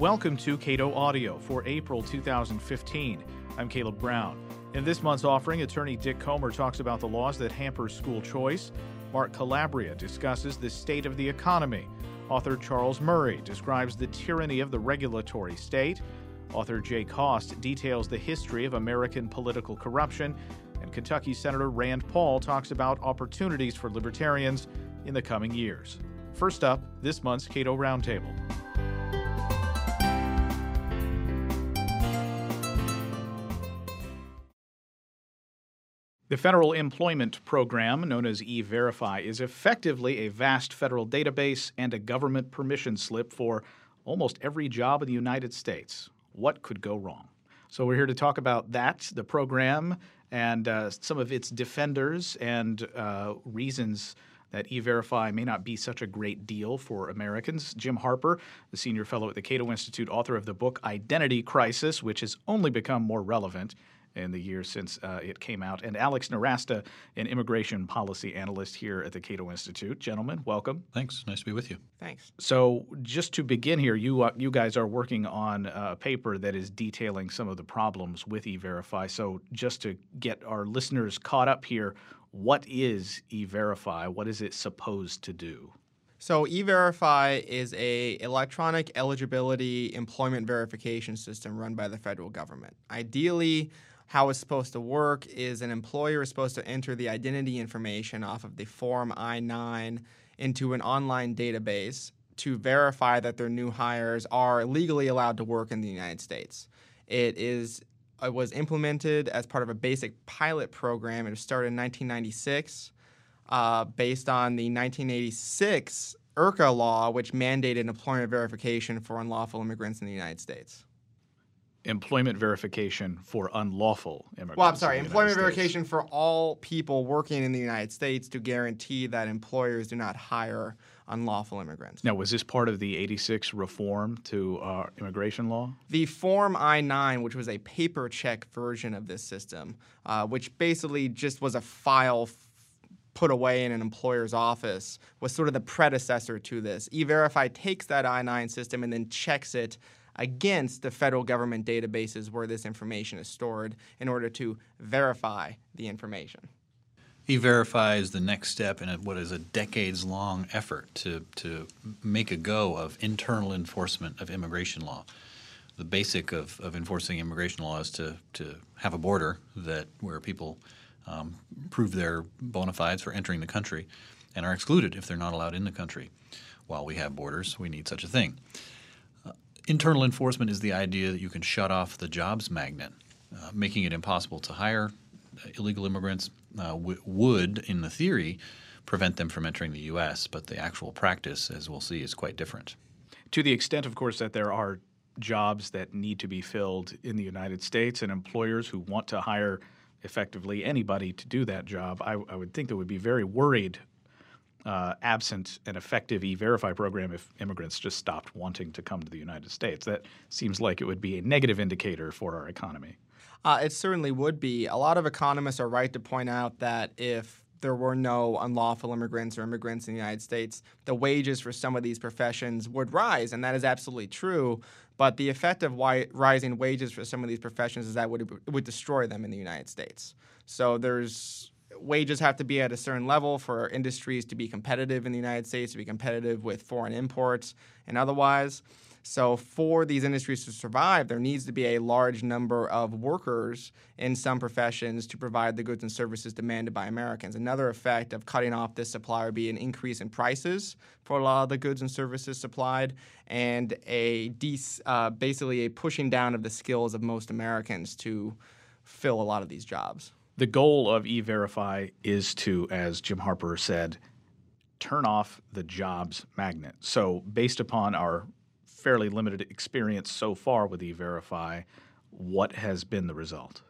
Welcome to Cato Audio for April 2015. I'm Caleb Brown. In this month's offering, attorney Dick Komer talks about the laws that hamper school choice. Mark Calabria discusses the state of the economy. Author Charles Murray describes the tyranny of the regulatory state. Author Jay Cost details the history of American political corruption. And Kentucky Senator Rand Paul talks about opportunities for libertarians in the coming years. First up, this month's Cato Roundtable. The Federal Employment Program, known as E-Verify, is effectively a vast federal database and a government permission slip for almost every job in the United States. What could go wrong? So we're here to talk about that, the program, and uh, some of its defenders and uh, reasons that E-Verify may not be such a great deal for Americans. Jim Harper, the senior fellow at the Cato Institute, author of the book Identity Crisis, which has only become more relevant in the years since uh, it came out, and Alex Nowrasteh, an immigration policy analyst here at the Cato Institute. Gentlemen, welcome. Thanks. Nice to be with you. Thanks. So, just to begin here, you uh, you guys are working on a paper that is detailing some of the problems with E-Verify. So, just to get our listeners caught up here, what is E-Verify? What is it supposed to do? So E-Verify is a electronic eligibility employment verification system run by the federal government. Ideally, how it's supposed to work is an employer is supposed to enter the identity information off of the Form I 9 into an online database to verify that their new hires are legally allowed to work in the United States. It is it was implemented as part of a basic pilot program. It started in 1996, uh, based on the 1986 IRCA law, which mandated employment verification for unlawful immigrants in the United States employment verification for unlawful immigrants. Well, I'm sorry, employment verification for all people working in the United States to guarantee that employers do not hire unlawful immigrants. Now, was this part of the 86 reform to uh, immigration law? The Form I 9, which was a paper check version of this system, uh, which basically just was a file put away in an employer's office was sort of the predecessor to this. E-Verify takes that I-9 system and then checks it against the federal government databases where this information is stored in order to verify the information. E-Verify is the next step in a, what is a decades-long effort to, to make a go of internal enforcement of immigration law. The basic of, of enforcing immigration law is to, to have a border that where people um, prove their bona fides for entering the country and are excluded if they're not allowed in the country. While we have borders, we need such a thing. Internal enforcement is the idea that you can shut off the jobs magnet, uh, making it impossible to hire illegal immigrants uh, w- would, in the theory, prevent them from entering the U.S., but the actual practice, as we'll see, is quite different. To the extent, of course, that there are jobs that need to be filled in the United States and employers who want to hire effectively anybody to do that job, I, I would think they would be very worried uh, absent an effective e-verify program if immigrants just stopped wanting to come to the United States. That seems like it would be a negative indicator for our economy. Uh, it certainly would be. A lot of economists are right to point out that if there were no unlawful immigrants or immigrants in the United States, the wages for some of these professions would rise, and that is absolutely true. But the effect of rising wages for some of these professions is that would, it would destroy them in the United States. So there's wages have to be at a certain level for industries to be competitive in the United States, to be competitive with foreign imports and otherwise. So, for these industries to survive, there needs to be a large number of workers in some professions to provide the goods and services demanded by Americans. Another effect of cutting off this supply would be an increase in prices for a lot of the goods and services supplied, and a de- uh, basically a pushing down of the skills of most Americans to fill a lot of these jobs. The goal of E-Verify is to, as Jim Harper said, turn off the jobs magnet. So, based upon our fairly limited experience so far with E-Verify, what has been the result?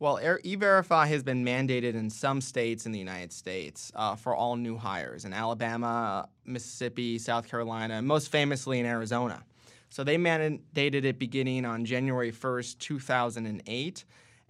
Well, E-Verify has been mandated in some states in the United States uh, for all new hires in Alabama, Mississippi, South Carolina, most famously in Arizona. So they mandated it beginning on January 1st, 2008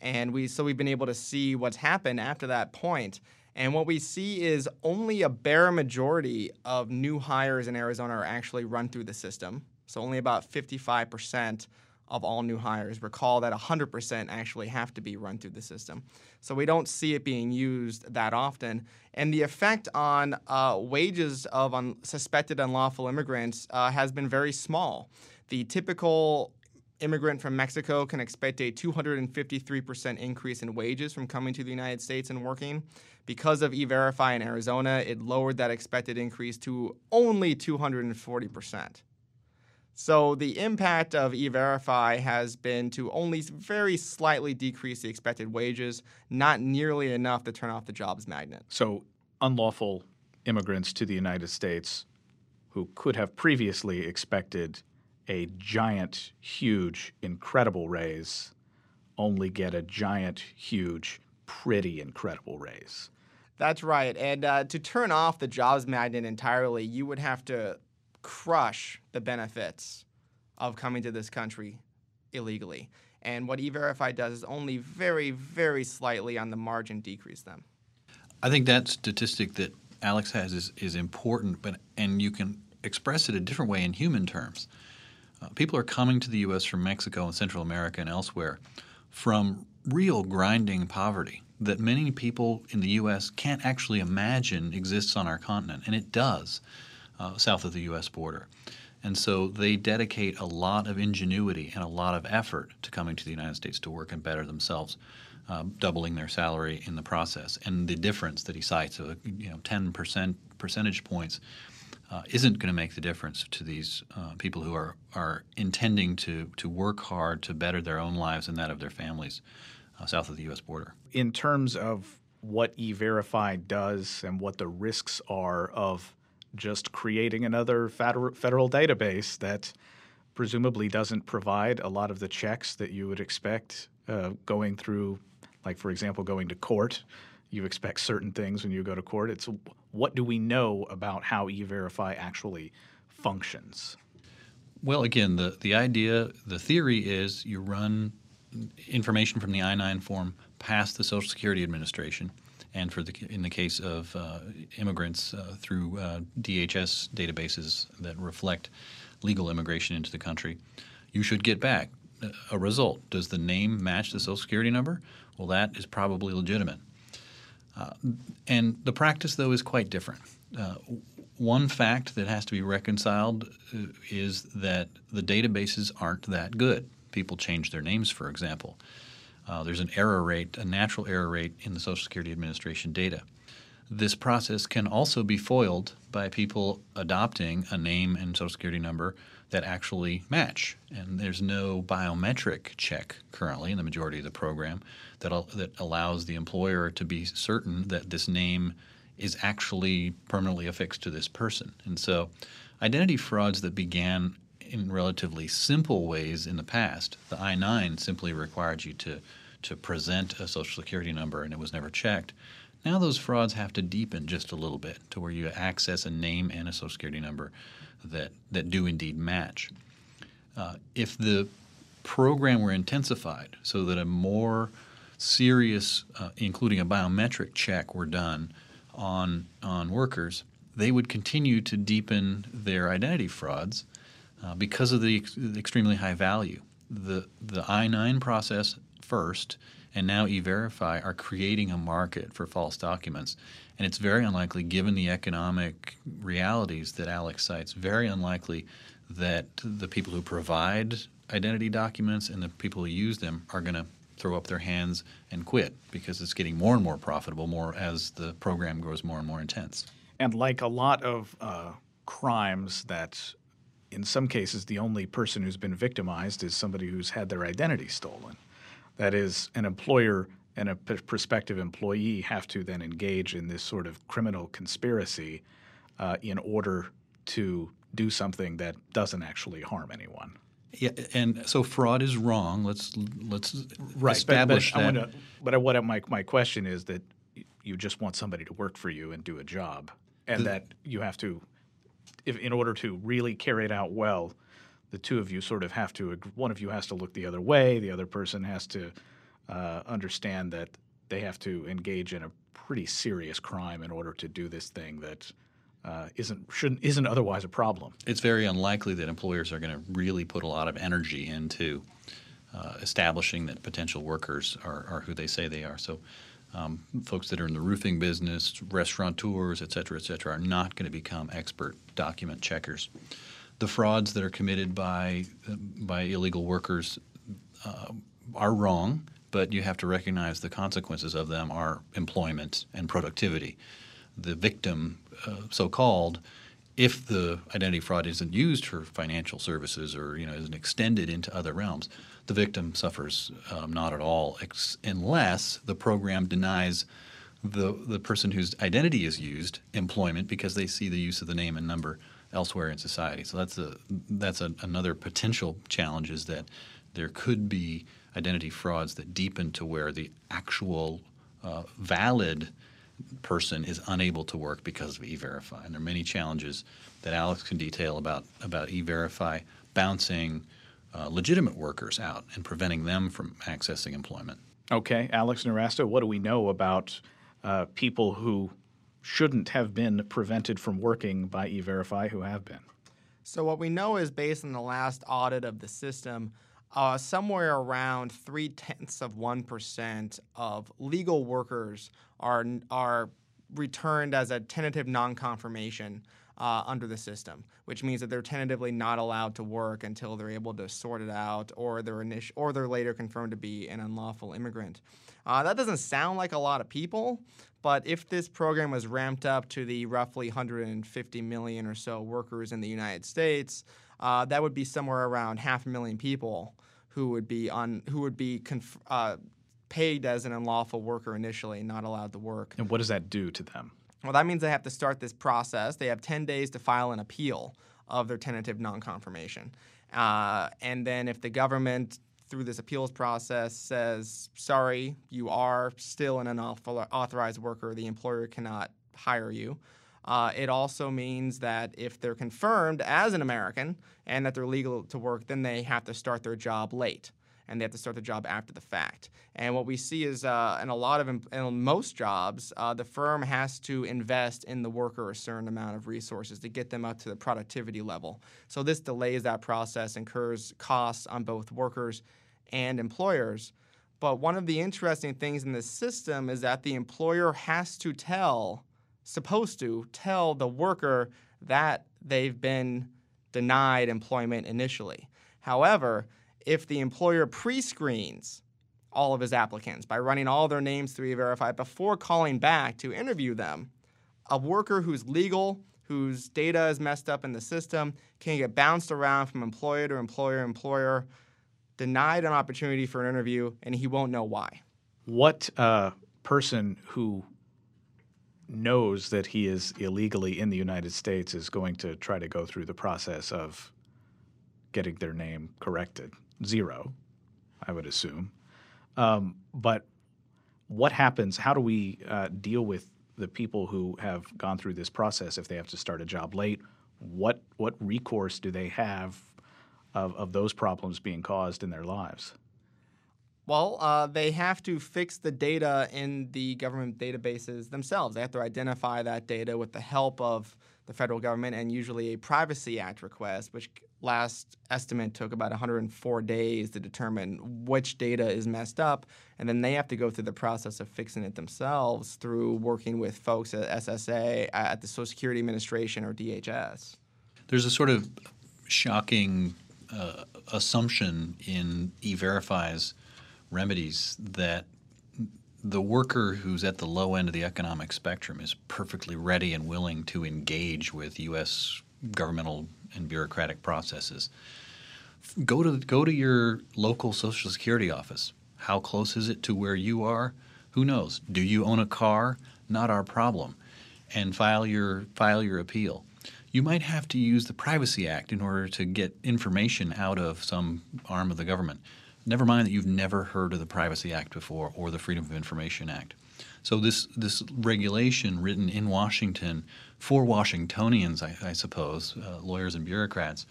and we so we've been able to see what's happened after that point. And what we see is only a bare majority of new hires in Arizona are actually run through the system. So only about 55% of all new hires. Recall that 100% actually have to be run through the system. So we don't see it being used that often. And the effect on uh, wages of un- suspected unlawful immigrants uh, has been very small. The typical immigrant from Mexico can expect a 253% increase in wages from coming to the United States and working. Because of E-Verify in Arizona, it lowered that expected increase to only 240%. So the impact of E-Verify has been to only very slightly decrease the expected wages, not nearly enough to turn off the jobs magnet. So unlawful immigrants to the United States who could have previously expected a giant, huge, incredible raise only get a giant, huge, pretty incredible raise. That's right. And uh, to turn off the jobs magnet entirely, you would have to crush the benefits of coming to this country illegally. And what E-Verify does is only very, very slightly on the margin decrease them. I think that statistic that Alex has is, is important, but and you can express it a different way in human terms. Uh, people are coming to the U.S. from Mexico and Central America and elsewhere from real grinding poverty that many people in the U.S. can't actually imagine exists on our continent, and it does uh, south of the U.S. border. And so they dedicate a lot of ingenuity and a lot of effort to coming to the United States to work and better themselves, um, doubling their salary in the process. And the difference that he cites of you know 10 percent percentage points uh, isn't going to make the difference to these uh, people who are are intending to to work hard to better their own lives and that of their families uh, south of the U.S. border. In terms of what E-Verify does and what the risks are of just creating another federal database that presumably doesn't provide a lot of the checks that you would expect uh, going through, like, for example, going to court. You expect certain things when you go to court. It's what do we know about how E-Verify actually functions? Well, again, the, the idea, the theory is you run information from the I 9 form past the Social Security Administration and for the in the case of uh, immigrants uh, through uh, DHS databases that reflect legal immigration into the country, you should get back a result. Does the name match the Social Security number? Well, that is probably legitimate. Uh, and the practice, though, is quite different. Uh, one fact that has to be reconciled uh, is that the databases aren't that good. People change their names, for example. Uh, there's an error rate, a natural error rate in the Social Security Administration data. This process can also be foiled by people adopting a name and Social Security number that actually match. And there's no biometric check currently in the majority of the program that, that allows the employer to be certain that this name is actually permanently affixed to this person. And so identity frauds that began in relatively simple ways in the past. The I 9 simply required you to, to present a Social Security number and it was never checked. Now those frauds have to deepen just a little bit to where you access a name and a Social Security number that, that do indeed match. Uh, if the program were intensified so that a more serious, uh, including a biometric check, were done on, on workers, they would continue to deepen their identity frauds uh, because of the, ex- the, extremely high value. The, the I 9 process first and now e verify are creating a market for false documents. And it's very unlikely, given the economic realities that Alex cites, very unlikely that the people who provide identity documents and the people who use them are going to throw up their hands and quit because it's getting more and more profitable more as the program grows more and more intense. And like a lot of uh, crimes that in some cases, the only person who's been victimized is somebody who's had their identity stolen. That is, an employer and a p- prospective employee have to then engage in this sort of criminal conspiracy uh, in order to do something that doesn't actually harm anyone. Yeah, and so fraud is wrong. Let's let's right, establish but, but that. I wanna, but what my my question is that you just want somebody to work for you and do a job, and the, that you have to if in order to really carry it out well, the two of you sort of have to. One of you has to look the other way. The other person has to uh, understand that they have to engage in a pretty serious crime in order to do this thing that uh, isn't shouldn't isn't otherwise a problem. It's very unlikely that employers are going to really put a lot of energy into uh, establishing that potential workers are, are, who they say they are. So, um, folks that are in the roofing business, restaurateurs, et cetera, et cetera, are not going to become expert document checkers. The frauds that are committed by by illegal workers uh, are wrong, but you have to recognize the consequences of them are employment and productivity. The victim, uh, so called, if the identity fraud isn't used for financial services or you know isn't extended into other realms, the victim suffers um, not at all, ex- unless the program denies the the person whose identity is used employment because they see the use of the name and number elsewhere in society. So that's a that's a, another potential challenge is that there could be identity frauds that deepen to where the actual uh, valid person is unable to work because of E-Verify. And there are many challenges that Alex can detail about about E-Verify bouncing uh, legitimate workers out and preventing them from accessing employment. Okay, Alex Nowrasteh, what do we know about uh, people who shouldn't have been prevented from working by E-Verify who have been? So what we know is based on the last audit of the system, uh, somewhere around three tenths of one percent of legal workers are are returned as a tentative non-confirmation uh, under the system, which means that they're tentatively not allowed to work until they're able to sort it out, or they're init- or they're later confirmed to be an unlawful immigrant. Uh, that doesn't sound like a lot of people, but if this program was ramped up to the roughly 150 million or so workers in the United States, uh, that would be somewhere around half a million people who would be on who would be conf- uh, paid as an unlawful worker initially, not allowed to work. And what does that do to them? Well, that means they have to start this process. They have 10 days to file an appeal of their tentative non confirmation. Uh, and then if the government, through this appeals process, says, sorry, you are still an unauthorized worker, the employer cannot hire you. Uh, it also means that if they're confirmed as an American and that they're legal to work, then they have to start their job late and they have to start the job after the fact. And what we see is uh, in a lot of in most jobs, uh, the firm has to invest in the worker a certain amount of resources to get them up to the productivity level. So this delays that process, incurs costs on both workers and employers. But one of the interesting things in this system is that the employer has to tell, supposed to tell the worker that they've been denied employment initially. However, if the employer pre screens all of his applicants by running all their names through E-Verify before calling back to interview them, a worker who's legal, whose data is messed up in the system, can get bounced around from employer to employer, employer, denied an opportunity for an interview, and he won't know why. What uh, person who knows that he is illegally in the United States is going to try to go through the process of getting their name corrected? zero, I would assume. Um, but what happens? How do we uh, deal with the people who have gone through this process if they have to start a job late? What what recourse do they have of, of those problems being caused in their lives? Well, uh, they have to fix the data in the government databases themselves. They have to identify that data with the help of the federal government and usually a Privacy Act request, which last estimate took about 104 days to determine which data is messed up. And then they have to go through the process of fixing it themselves through working with folks at SSA, at the Social Security Administration, or DHS. There's a sort of shocking uh, assumption in E-Verify's remedies that the worker who's at the low end of the economic spectrum is perfectly ready and willing to engage with U.S. governmental and bureaucratic processes. Go to go to your local Social Security office. How close is it to where you are? Who knows? Do you own a car? Not our problem. And file your file your appeal. You might have to use the Privacy Act in order to get information out of some arm of the government. Never mind that you've never heard of the Privacy Act before or the Freedom of Information Act. So this this regulation written in Washington for Washingtonians, I, I suppose, uh, lawyers and bureaucrats,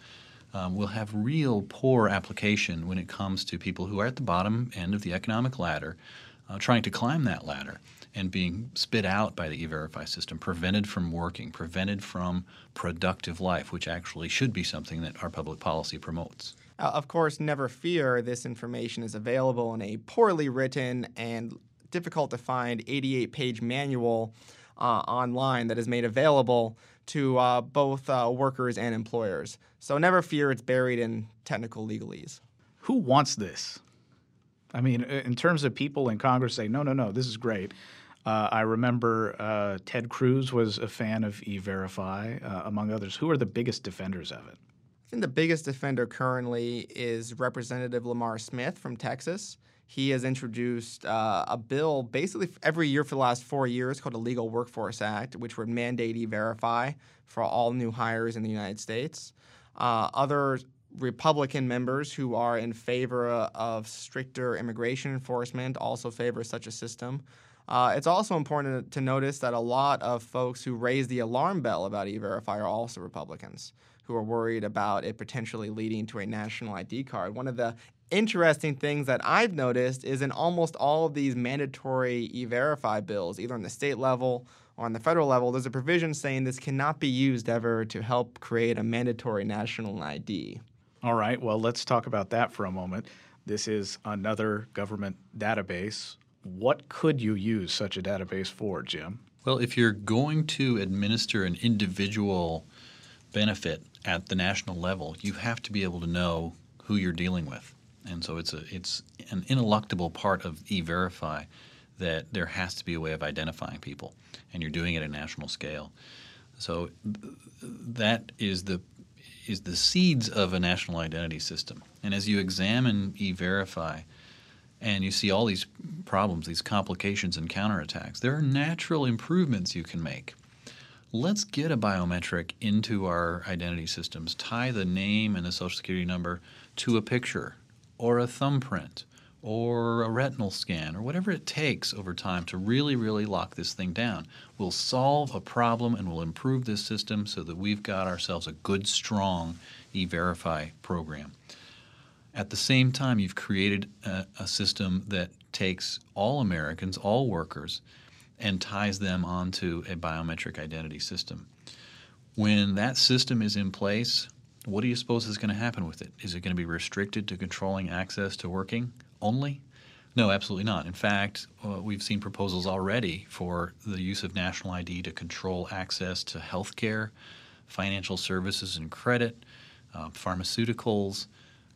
um, will have real poor application when it comes to people who are at the bottom end of the economic ladder, uh, trying to climb that ladder and being spit out by the e-verify system, prevented from working, prevented from productive life, which actually should be something that our public policy promotes. Uh, of course, never fear, this information is available in a poorly written and difficult to find 88 page manual online that is made available to uh, both uh, workers and employers. So never fear, it's buried in technical legalese. Who wants this? I mean, in terms of people in Congress say, no, no, no, this is great. Uh, I remember uh, Ted Cruz was a fan of E-Verify, uh, among others. Who are the biggest defenders of it? I think the biggest defender currently is Representative Lamar Smith from Texas. He has introduced uh, a bill basically every year for the last four years called the Legal Workforce Act, which would mandate E-Verify for all new hires in the United States. Uh, other Republican members who are in favor of stricter immigration enforcement also favor such a system. Uh, it's also important to notice that a lot of folks who raise the alarm bell about E-Verify are also Republicans who are worried about it potentially leading to a national ID card. One of the interesting things that I've noticed is in almost all of these mandatory E-Verify bills, either on the state level or on the federal level, there's a provision saying this cannot be used ever to help create a mandatory national ID. All right, well, let's talk about that for a moment. This is another government database what could you use such a database for, Jim? Well, if you're going to administer an individual benefit at the national level, you have to be able to know who you're dealing with. And so it's a it's an ineluctable part of e-verify that there has to be a way of identifying people, and you're doing it at a national scale. So that is the is the seeds of a national identity system. And as you examine e-verify, and you see all these problems, these complications and counterattacks. There are natural improvements you can make. Let's get a biometric into our identity systems. Tie the name and the social security number to a picture or a thumbprint or a retinal scan or whatever it takes over time to really, really lock this thing down. We'll solve a problem and we'll improve this system so that we've got ourselves a good, strong e verify program. At the same time, you've created a, a system that takes all Americans, all workers, and ties them onto a biometric identity system. When that system is in place, what do you suppose is going to happen with it? Is it going to be restricted to controlling access to working only? No, absolutely not. In fact, uh, we've seen proposals already for the use of national ID to control access to health care, financial services and credit, uh, pharmaceuticals,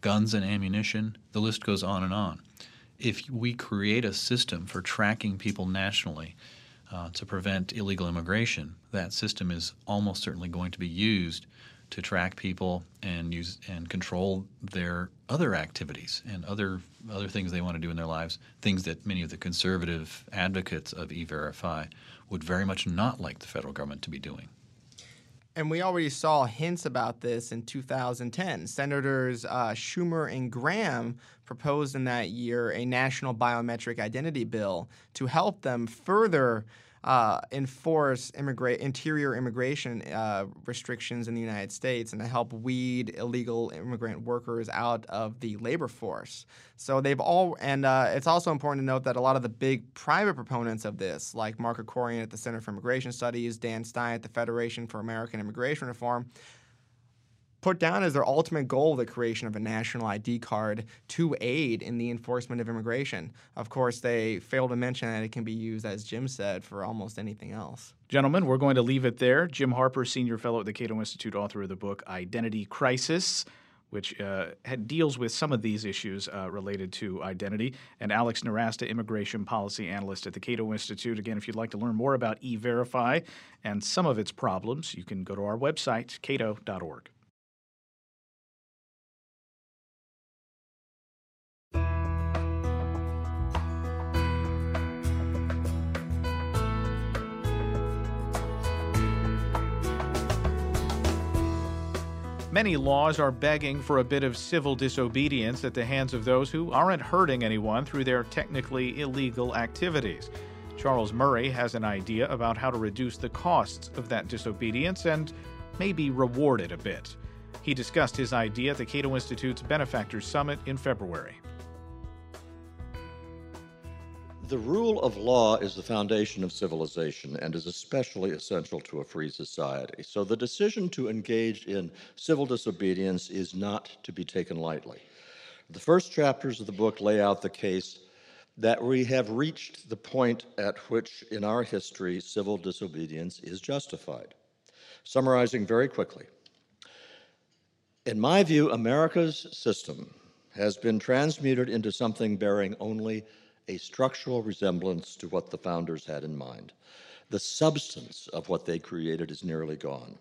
guns and ammunition, the list goes on and on. If we create a system for tracking people nationally uh, to prevent illegal immigration, that system is almost certainly going to be used to track people and use and control their other activities and other other things they want to do in their lives, things that many of the conservative advocates of e-verify would very much not like the federal government to be doing. And we already saw hints about this in 2010. Senators uh, Schumer and Graham proposed in that year a national biometric identity bill to help them further uh, enforce immigra- interior immigration uh, restrictions in the United States and to help weed illegal immigrant workers out of the labor force. So they've all, and uh, it's also important to note that a lot of the big private proponents of this, like Mark Krikorian at the Center for Immigration Studies, Dan Stein at the Federation for American Immigration Reform, put down as their ultimate goal the creation of a national ID card to aid in the enforcement of immigration. Of course, they fail to mention that it can be used, as Jim said, for almost anything else. Gentlemen, we're going to leave it there. Jim Harper, Senior Fellow at the Cato Institute, author of the book Identity Crisis which uh, deals with some of these issues uh, related to identity, and Alex Nowrasteh, Immigration Policy Analyst at the Cato Institute. Again, if you'd like to learn more about E Verify and some of its problems, you can go to our website, cato.org. Many laws are begging for a bit of civil disobedience at the hands of those who aren't hurting anyone through their technically illegal activities. Charles Murray has an idea about how to reduce the costs of that disobedience and maybe reward it a bit. He discussed his idea at the Cato Institute's Benefactors Summit in February. The rule of law is the foundation of civilization and is especially essential to a free society. So the decision to engage in civil disobedience is not to be taken lightly. The first chapters of the book lay out the case that we have reached the point at which in our history civil disobedience is justified. Summarizing very quickly, in my view, America's system has been transmuted into something bearing only a structural resemblance to what the founders had in mind. The substance of what they created is nearly gone.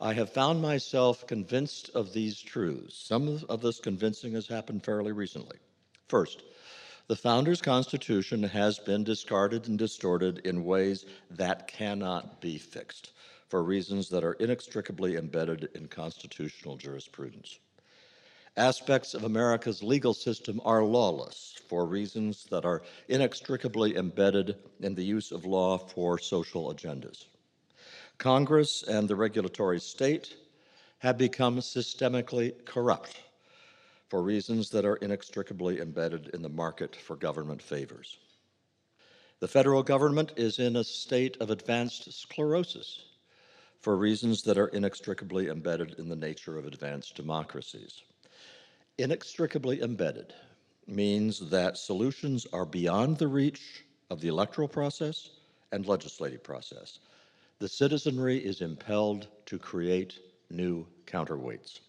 I have found myself convinced of these truths. Some of this convincing has happened fairly recently. First, the Founders' Constitution has been discarded and distorted in ways that cannot be fixed for reasons that are inextricably embedded in constitutional jurisprudence. Aspects of America's legal system are lawless for reasons that are inextricably embedded in the use of law for social agendas. Congress and the regulatory state have become systemically corrupt for reasons that are inextricably embedded in the market for government favors. The federal government is in a state of advanced sclerosis for reasons that are inextricably embedded in the nature of advanced democracies. Inextricably embedded means that solutions are beyond the reach of the electoral process and legislative process. The citizenry is impelled to create new counterweights.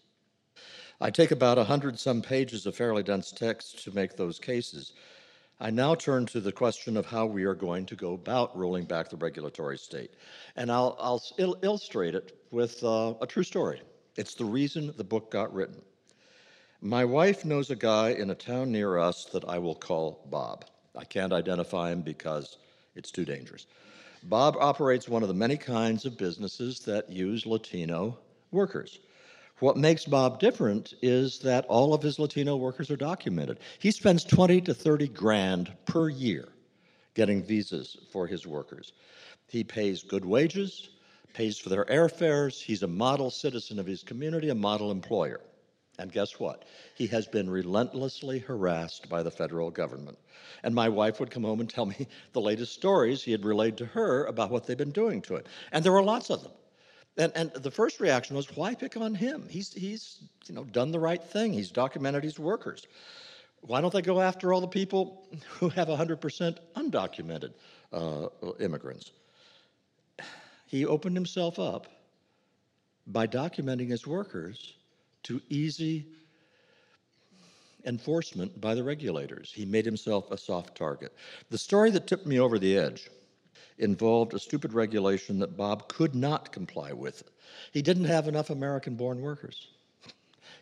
I take about a hundred some pages of fairly dense text to make those cases. I now turn to the question of how we are going to go about rolling back the regulatory state. And I'll, I'll il- illustrate it with uh, a true story. It's the reason the book got written. My wife knows a guy in a town near us that I will call Bob. I can't identify him because it's too dangerous. Bob operates one of the many kinds of businesses that use Latino workers. What makes Bob different is that all of his Latino workers are documented. He spends 20 to 30 grand per year getting visas for his workers. He pays good wages, pays for their airfares. He's a model citizen of his community, a model employer. And guess what? He has been relentlessly harassed by the federal government. And my wife would come home and tell me the latest stories he had relayed to her about what they've been doing to him. And there were lots of them. And, and the first reaction was, why pick on him? He's, he's you know, done the right thing. He's documented his workers. Why don't they go after all the people who have 100% undocumented uh, immigrants? He opened himself up by documenting his workers to easy enforcement by the regulators. He made himself a soft target. The story that tipped me over the edge involved a stupid regulation that Bob could not comply with. He didn't have enough American born workers.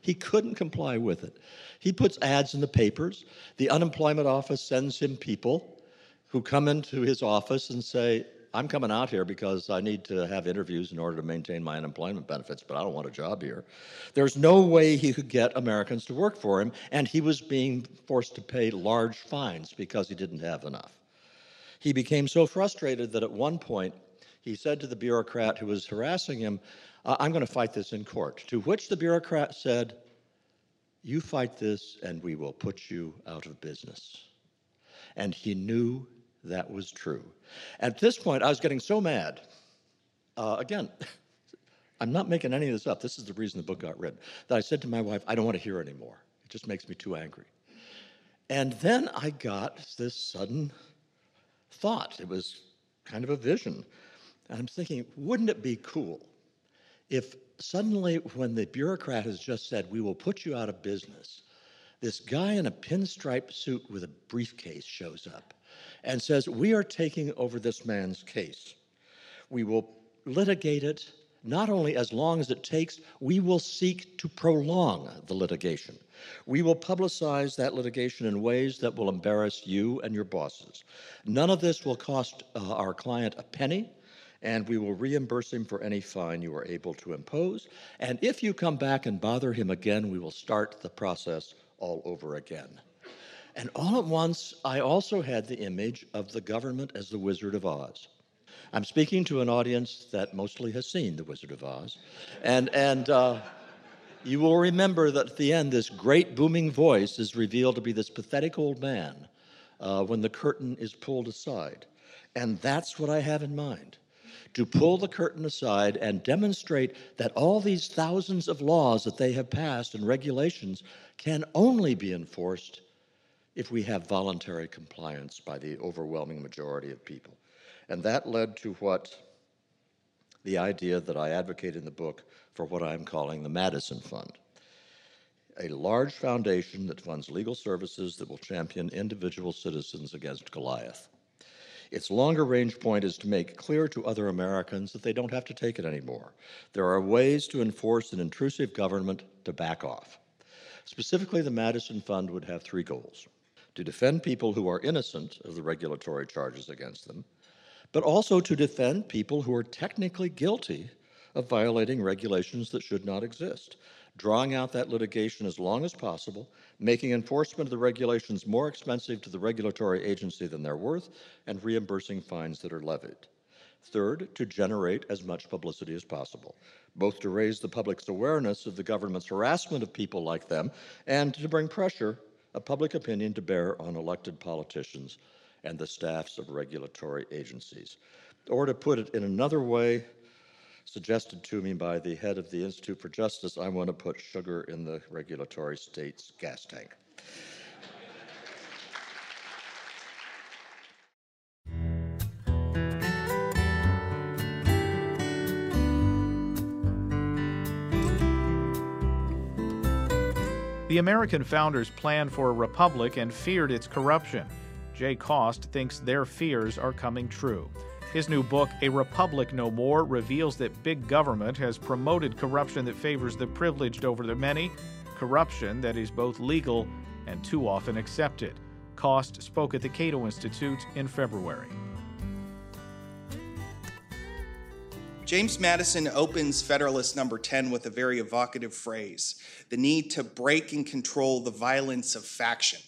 He couldn't comply with it. He puts ads in the papers. The unemployment office sends him people who come into his office and say, I'm coming out here because I need to have interviews in order to maintain my unemployment benefits, but I don't want a job here. There's no way he could get Americans to work for him, and he was being forced to pay large fines because he didn't have enough. He became so frustrated that at one point he said to the bureaucrat who was harassing him, I'm going to fight this in court. To which the bureaucrat said, You fight this, and we will put you out of business. And he knew that was true. At this point, I was getting so mad. Uh, again, I'm not making any of this up. This is the reason the book got written. That I said to my wife, I don't want to hear anymore. It just makes me too angry. And then I got this sudden thought. It was kind of a vision. And I'm thinking, wouldn't it be cool if suddenly, when the bureaucrat has just said, we will put you out of business, this guy in a pinstripe suit with a briefcase shows up and says, We are taking over this man's case. We will litigate it not only as long as it takes, we will seek to prolong the litigation. We will publicize that litigation in ways that will embarrass you and your bosses. None of this will cost uh, our client a penny, and we will reimburse him for any fine you are able to impose. And if you come back and bother him again, we will start the process all over again. And all at once, I also had the image of the government as the Wizard of Oz. I'm speaking to an audience that mostly has seen The Wizard of Oz. And, and uh, you will remember that at the end, this great booming voice is revealed to be this pathetic old man uh, when the curtain is pulled aside. And that's what I have in mind to pull the curtain aside and demonstrate that all these thousands of laws that they have passed and regulations can only be enforced if we have voluntary compliance by the overwhelming majority of people. And that led to what the idea that I advocate in the book for what I'm calling the Madison Fund, a large foundation that funds legal services that will champion individual citizens against Goliath. Its longer range point is to make clear to other Americans that they don't have to take it anymore. There are ways to enforce an intrusive government to back off. Specifically, the Madison Fund would have three goals to defend people who are innocent of the regulatory charges against them, but also to defend people who are technically guilty of violating regulations that should not exist, drawing out that litigation as long as possible, making enforcement of the regulations more expensive to the regulatory agency than they're worth, and reimbursing fines that are levied. Third, to generate as much publicity as possible, both to raise the public's awareness of the government's harassment of people like them and to bring pressure of public opinion to bear on elected politicians and the staffs of regulatory agencies. Or to put it in another way, suggested to me by the head of the Institute for Justice, I want to put sugar in the regulatory state's gas tank. The American founders planned for a republic and feared its corruption. Jay Cost thinks their fears are coming true. His new book, A Republic No More, reveals that big government has promoted corruption that favors the privileged over the many, corruption that is both legal and too often accepted. Cost spoke at the Cato Institute in February. James Madison opens Federalist number 10 with a very evocative phrase the need to break and control the violence of faction.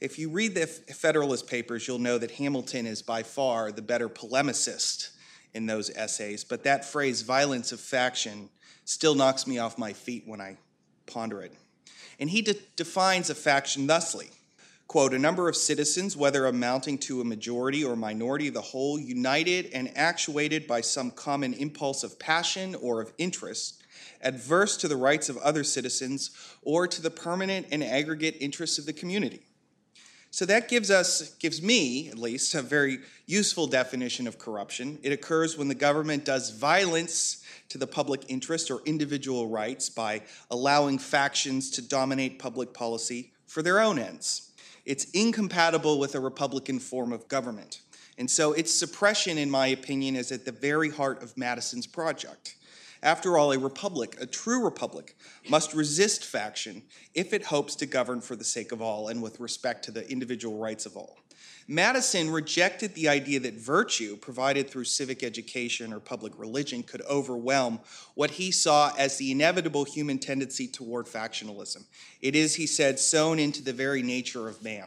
If you read the Federalist Papers, you'll know that Hamilton is by far the better polemicist in those essays, but that phrase, violence of faction, still knocks me off my feet when I ponder it. And he de- defines a faction thusly quote, a number of citizens, whether amounting to a majority or minority of the whole, united and actuated by some common impulse of passion or of interest, adverse to the rights of other citizens or to the permanent and aggregate interests of the community. So that gives us, gives me at least, a very useful definition of corruption. It occurs when the government does violence to the public interest or individual rights by allowing factions to dominate public policy for their own ends. It's incompatible with a Republican form of government. And so its suppression, in my opinion, is at the very heart of Madison's project. After all, a republic, a true republic, must resist faction if it hopes to govern for the sake of all and with respect to the individual rights of all. Madison rejected the idea that virtue provided through civic education or public religion could overwhelm what he saw as the inevitable human tendency toward factionalism. It is, he said, sown into the very nature of man.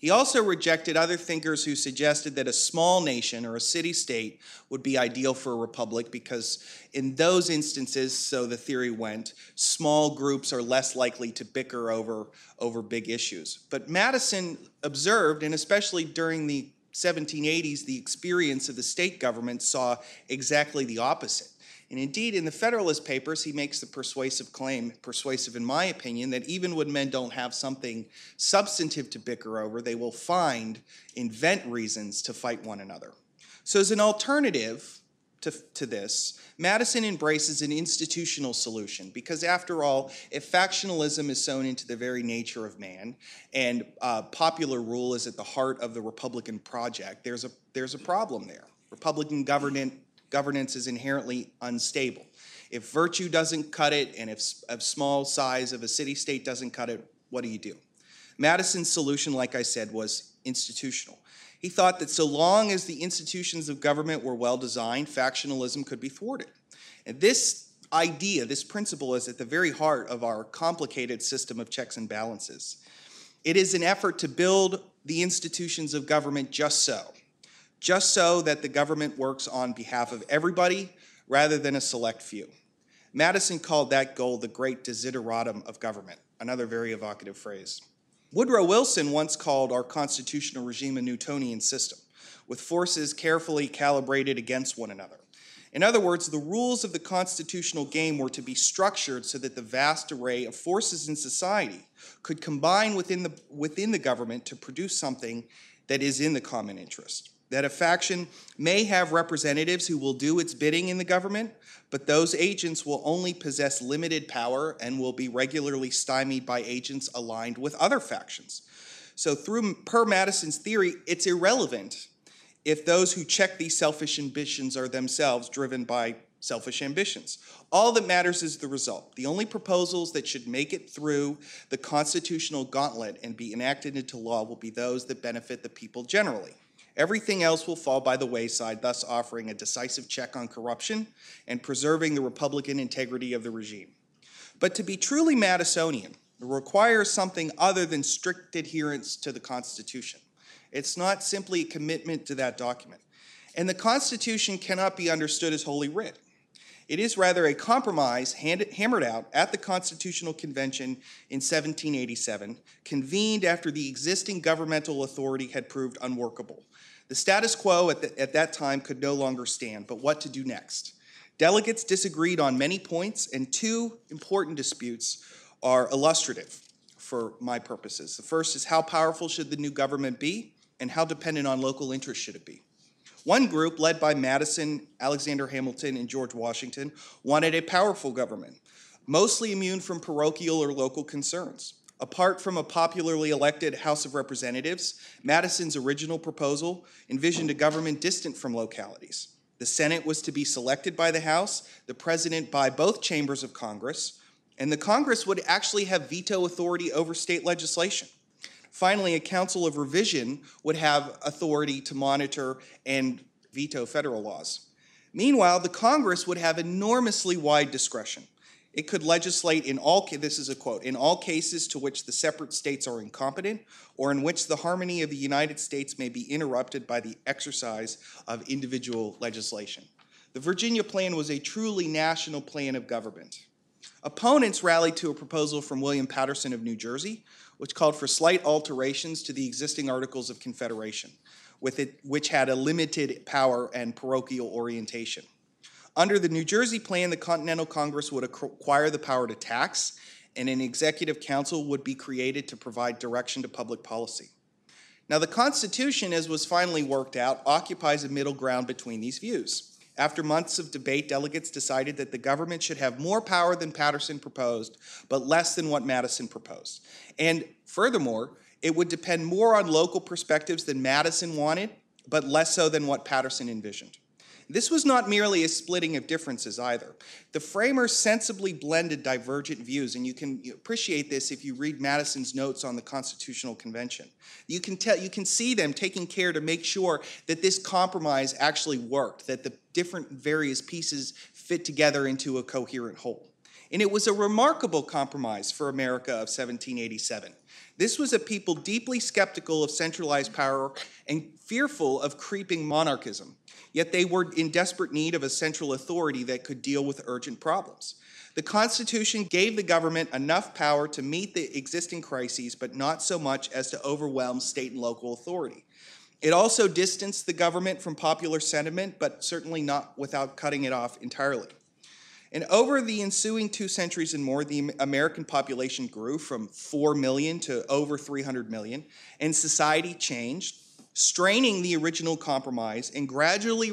He also rejected other thinkers who suggested that a small nation or a city state would be ideal for a republic because, in those instances, so the theory went, small groups are less likely to bicker over, over big issues. But Madison observed, and especially during the 1780s, the experience of the state government saw exactly the opposite. And indeed, in the Federalist Papers, he makes the persuasive claim, persuasive in my opinion, that even when men don't have something substantive to bicker over, they will find, invent reasons to fight one another. So, as an alternative to, to this, Madison embraces an institutional solution because, after all, if factionalism is sewn into the very nature of man and uh, popular rule is at the heart of the Republican project, there's a, there's a problem there. Republican government governance is inherently unstable. If virtue doesn't cut it, and if a small size of a city state doesn't cut it, what do you do? Madison's solution, like I said, was institutional. He thought that so long as the institutions of government were well designed, factionalism could be thwarted. And this idea, this principle, is at the very heart of our complicated system of checks and balances. It is an effort to build the institutions of government just so just so that the government works on behalf of everybody rather than a select few. Madison called that goal the great desideratum of government, another very evocative phrase. Woodrow Wilson once called our constitutional regime a Newtonian system, with forces carefully calibrated against one another. In other words, the rules of the constitutional game were to be structured so that the vast array of forces in society could combine within the, within the government to produce something that is in the common interest. That a faction may have representatives who will do its bidding in the government, but those agents will only possess limited power and will be regularly stymied by agents aligned with other factions. So, through per Madison's theory, it's irrelevant if those who check these selfish ambitions are themselves driven by selfish ambitions. All that matters is the result. The only proposals that should make it through the constitutional gauntlet and be enacted into law will be those that benefit the people generally. Everything else will fall by the wayside, thus offering a decisive check on corruption and preserving the Republican integrity of the regime. But to be truly Madisonian requires something other than strict adherence to the Constitution. It's not simply a commitment to that document. And the Constitution cannot be understood as Holy Writ. It is rather a compromise handed, hammered out at the Constitutional Convention in 1787, convened after the existing governmental authority had proved unworkable. The status quo at, the, at that time could no longer stand, but what to do next? Delegates disagreed on many points, and two important disputes are illustrative for my purposes. The first is how powerful should the new government be, and how dependent on local interest should it be? One group, led by Madison, Alexander Hamilton, and George Washington, wanted a powerful government, mostly immune from parochial or local concerns. Apart from a popularly elected House of Representatives, Madison's original proposal envisioned a government distant from localities. The Senate was to be selected by the House, the President by both chambers of Congress, and the Congress would actually have veto authority over state legislation. Finally, a Council of Revision would have authority to monitor and veto federal laws. Meanwhile, the Congress would have enormously wide discretion. It could legislate in all this is a quote in all cases to which the separate states are incompetent or in which the harmony of the United States may be interrupted by the exercise of individual legislation. The Virginia plan was a truly national plan of government. Opponents rallied to a proposal from William Paterson of New Jersey, which called for slight alterations to the existing Articles of Confederation, with it, which had a limited power and parochial orientation. Under the New Jersey plan, the Continental Congress would acquire the power to tax, and an executive council would be created to provide direction to public policy. Now, the Constitution, as was finally worked out, occupies a middle ground between these views. After months of debate, delegates decided that the government should have more power than Paterson proposed, but less than what Madison proposed. And furthermore, it would depend more on local perspectives than Madison wanted, but less so than what Paterson envisioned. This was not merely a splitting of differences either. The framers sensibly blended divergent views, and you can appreciate this if you read Madison's notes on the Constitutional Convention. You can tell you can see them taking care to make sure that this compromise actually worked, that the different various pieces fit together into a coherent whole. And it was a remarkable compromise for America of 1787. This was a people deeply skeptical of centralized power and fearful of creeping monarchism. Yet they were in desperate need of a central authority that could deal with urgent problems. The Constitution gave the government enough power to meet the existing crises, but not so much as to overwhelm state and local authority. It also distanced the government from popular sentiment, but certainly not without cutting it off entirely. And over the ensuing two centuries and more, the American population grew from 4 million to over 300 million, and society changed straining the original compromise and gradually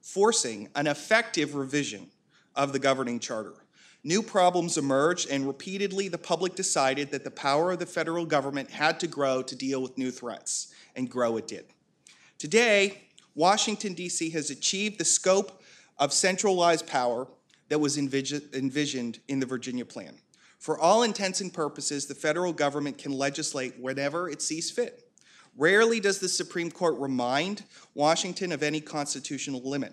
forcing an effective revision of the governing charter. New problems emerged, and repeatedly the public decided that the power of the federal government had to grow to deal with new threats, and grow it did. Today, Washington, D.C. has achieved the scope of centralized power that was envisioned in the Virginia Plan. For all intents and purposes, the federal government can legislate whenever it sees fit. Rarely does the Supreme Court remind Washington of any constitutional limit.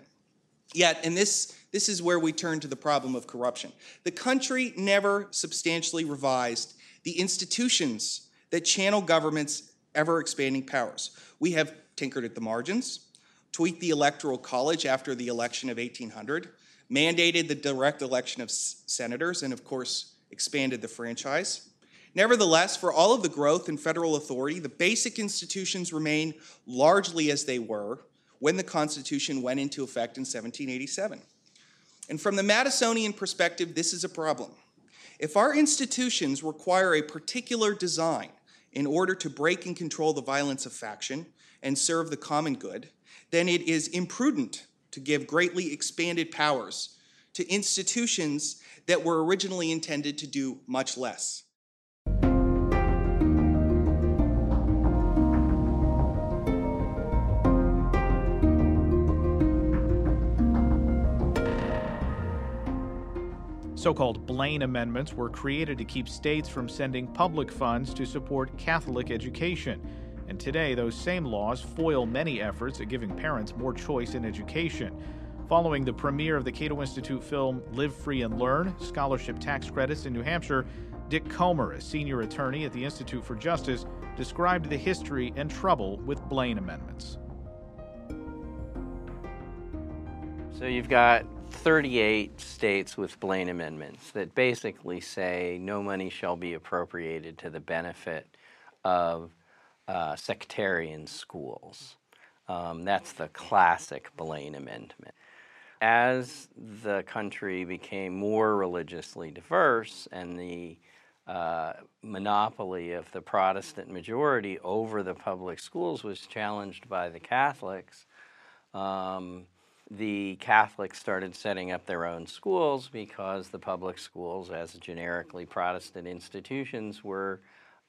Yet, and this, this is where we turn to the problem of corruption, the country never substantially revised the institutions that channel government's ever expanding powers. We have tinkered at the margins, tweaked the Electoral College after the election of 1800, mandated the direct election of senators, and of course, expanded the franchise. Nevertheless, for all of the growth in federal authority, the basic institutions remain largely as they were when the Constitution went into effect in 1787. And from the Madisonian perspective, this is a problem. If our institutions require a particular design in order to break and control the violence of faction and serve the common good, then it is imprudent to give greatly expanded powers to institutions that were originally intended to do much less. So called Blaine Amendments were created to keep states from sending public funds to support Catholic education. And today, those same laws foil many efforts at giving parents more choice in education. Following the premiere of the Cato Institute film Live Free and Learn Scholarship Tax Credits in New Hampshire, Dick Komer, a senior attorney at the Institute for Justice, described the history and trouble with Blaine amendments. So you've got 38 states with Blaine amendments that basically say no money shall be appropriated to the benefit of uh, sectarian schools. Um, that's the classic Blaine Amendment. As the country became more religiously diverse and the uh, monopoly of the Protestant majority over the public schools was challenged by the Catholics, um, the Catholics started setting up their own schools because the public schools, as generically Protestant institutions, were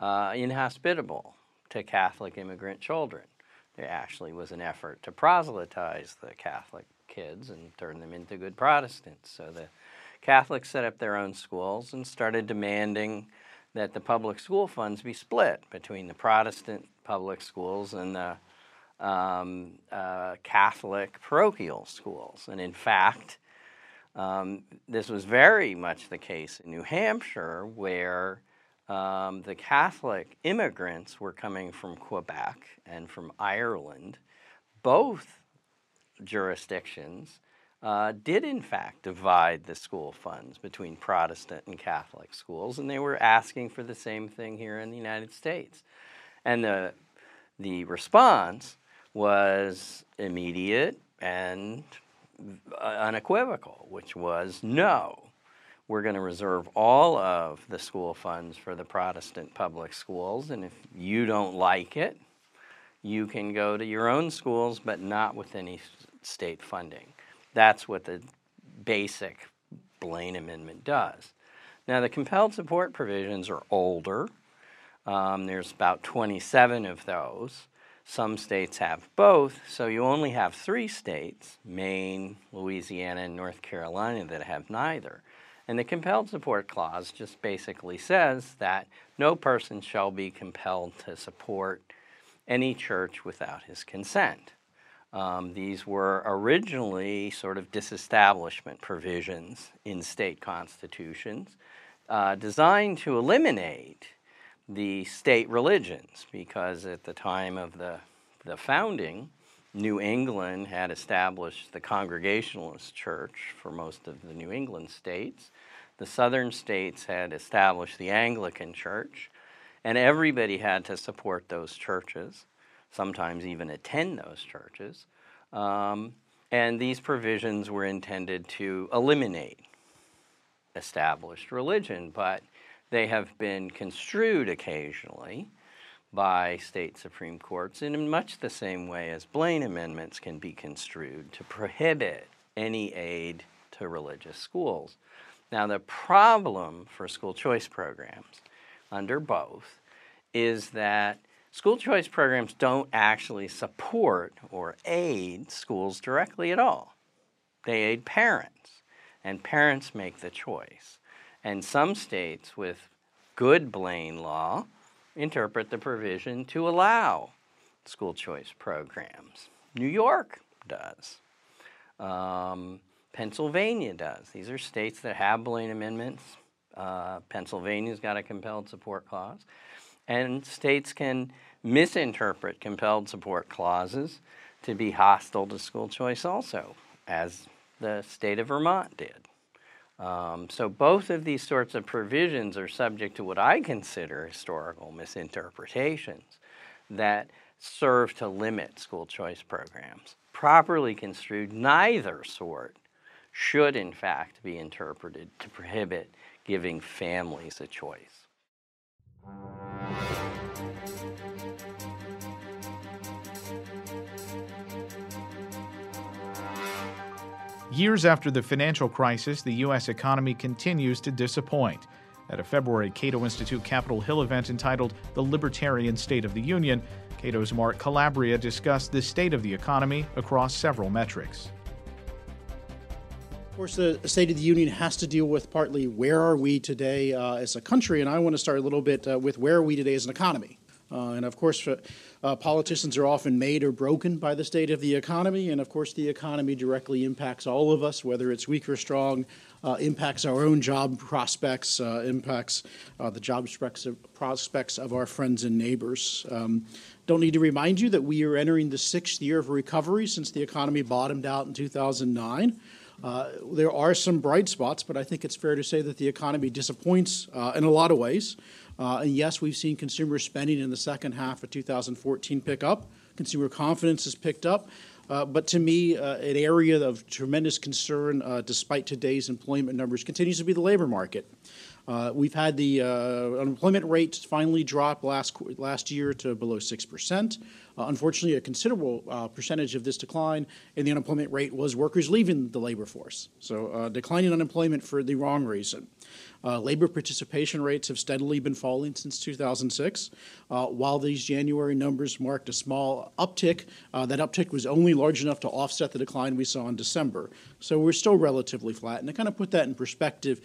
uh, inhospitable to Catholic immigrant children. There actually was an effort to proselytize the Catholic kids and turn them into good Protestants. So the Catholics set up their own schools and started demanding that the public school funds be split between the Protestant public schools and the um, uh, Catholic parochial schools. And in fact, um, this was very much the case in New Hampshire, where um, the Catholic immigrants were coming from Quebec and from Ireland. Both jurisdictions uh, did, in fact, divide the school funds between Protestant and Catholic schools, and they were asking for the same thing here in the United States. And the, the response was immediate and unequivocal, which was no. We're going to reserve all of the school funds for the Protestant public schools, and if you don't like it, you can go to your own schools, but not with any state funding. That's what the basic Blaine Amendment does. Now, the compelled support provisions are older. Um, there's about 27 of those. Some states have both, so you only have three states Maine, Louisiana, and North Carolina that have neither. And the compelled support clause just basically says that no person shall be compelled to support any church without his consent. Um, these were originally sort of disestablishment provisions in state constitutions uh, designed to eliminate the state religions because at the time of the, the founding, New England had established the Congregationalist Church for most of the New England states. The southern states had established the Anglican Church, and everybody had to support those churches, sometimes even attend those churches. Um, and these provisions were intended to eliminate established religion, but they have been construed occasionally by state Supreme Courts in much the same way as Blaine amendments can be construed to prohibit any aid to religious schools. Now, the problem for school choice programs under both is that school choice programs don't actually support or aid schools directly at all. They aid parents, and parents make the choice. And some states with good Blaine law interpret the provision to allow school choice programs. New York does. Um, Pennsylvania does. These are states that have Blaine amendments. Uh, Pennsylvania's got a compelled support clause. And states can misinterpret compelled support clauses to be hostile to school choice also, as the state of Vermont did. Um, so both of these sorts of provisions are subject to what I consider historical misinterpretations that serve to limit school choice programs. Properly construed, neither sort should in fact be interpreted to prohibit giving families a choice. Years after the financial crisis, the U.S. economy continues to disappoint. At a February Cato Institute Capitol Hill event entitled The Libertarian State of the Union, Cato's Mark Calabria discussed the state of the economy across several metrics. Of course, the State of the Union has to deal with partly where are we today uh, as a country, and I want to start a little bit uh, with where are we today as an economy. Uh, and of course, uh, politicians are often made or broken by the state of the economy, and of course, the economy directly impacts all of us, whether it's weak or strong, uh, impacts our own job prospects, uh, impacts uh, the job prospects of our friends and neighbors. Um, don't need to remind you that we are entering the sixth year of recovery since the economy bottomed out in 2009. Uh, there are some bright spots, but I think it's fair to say that the economy disappoints in a lot of ways. Uh, and yes, we've seen consumer spending in the second half of 2014 pick up. Consumer confidence has picked up. Uh, but to me, uh, an area of tremendous concern, uh, despite today's employment numbers, continues to be the labor market. Uh, we've had the uh, unemployment rate finally drop last last year to below six percent. Unfortunately, a considerable percentage of this decline in the unemployment rate was workers leaving the labor force. So, declining unemployment for the wrong reason. Uh, labor participation rates have steadily been falling since 2006. while these January numbers marked a small uptick, that uptick was only large enough to offset the decline we saw in December. So, we're still relatively flat. And to kind of put that in perspective,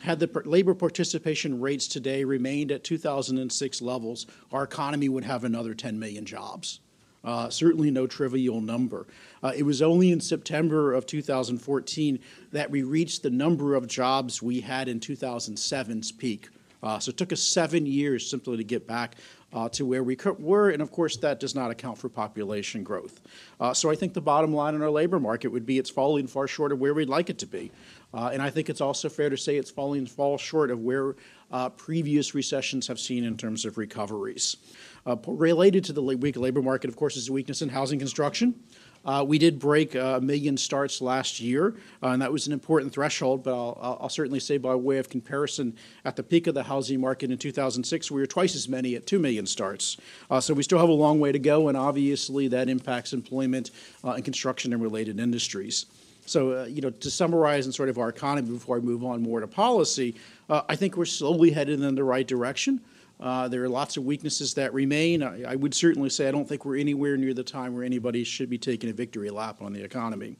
had the labor participation rates today remained at 2006 levels, our economy would have another 10 million jobs. Uh, certainly no trivial number. Uh, it was only in September of 2014 that we reached the number of jobs we had in 2007's peak. Uh, so it took us seven years simply to get back uh, to where we were, and of course, that does not account for population growth. Uh, so I think the bottom line in our labor market would be it's falling far short of where we'd like it to be. Uh, and I think it's also fair to say it's falling far short of where uh, previous recessions have seen in terms of recoveries. Uh, related to the weak labor market, of course, is a weakness in housing construction. Uh, we did break a million starts last year, uh, and that was an important threshold. But I'll, I'll, certainly say, by way of comparison, at the peak of the housing market in 2006, we were twice as many at 2 million starts. Uh, so we still have a long way to go, and obviously that impacts employment uh, in construction and related industries. So, uh, you know, to summarize in sort of our economy before I move on more to policy, uh, I think we're slowly headed in the right direction. Uh, there are lots of weaknesses that remain. I, I, would certainly say I don't think we're anywhere near the time where anybody should be taking a victory lap on the economy.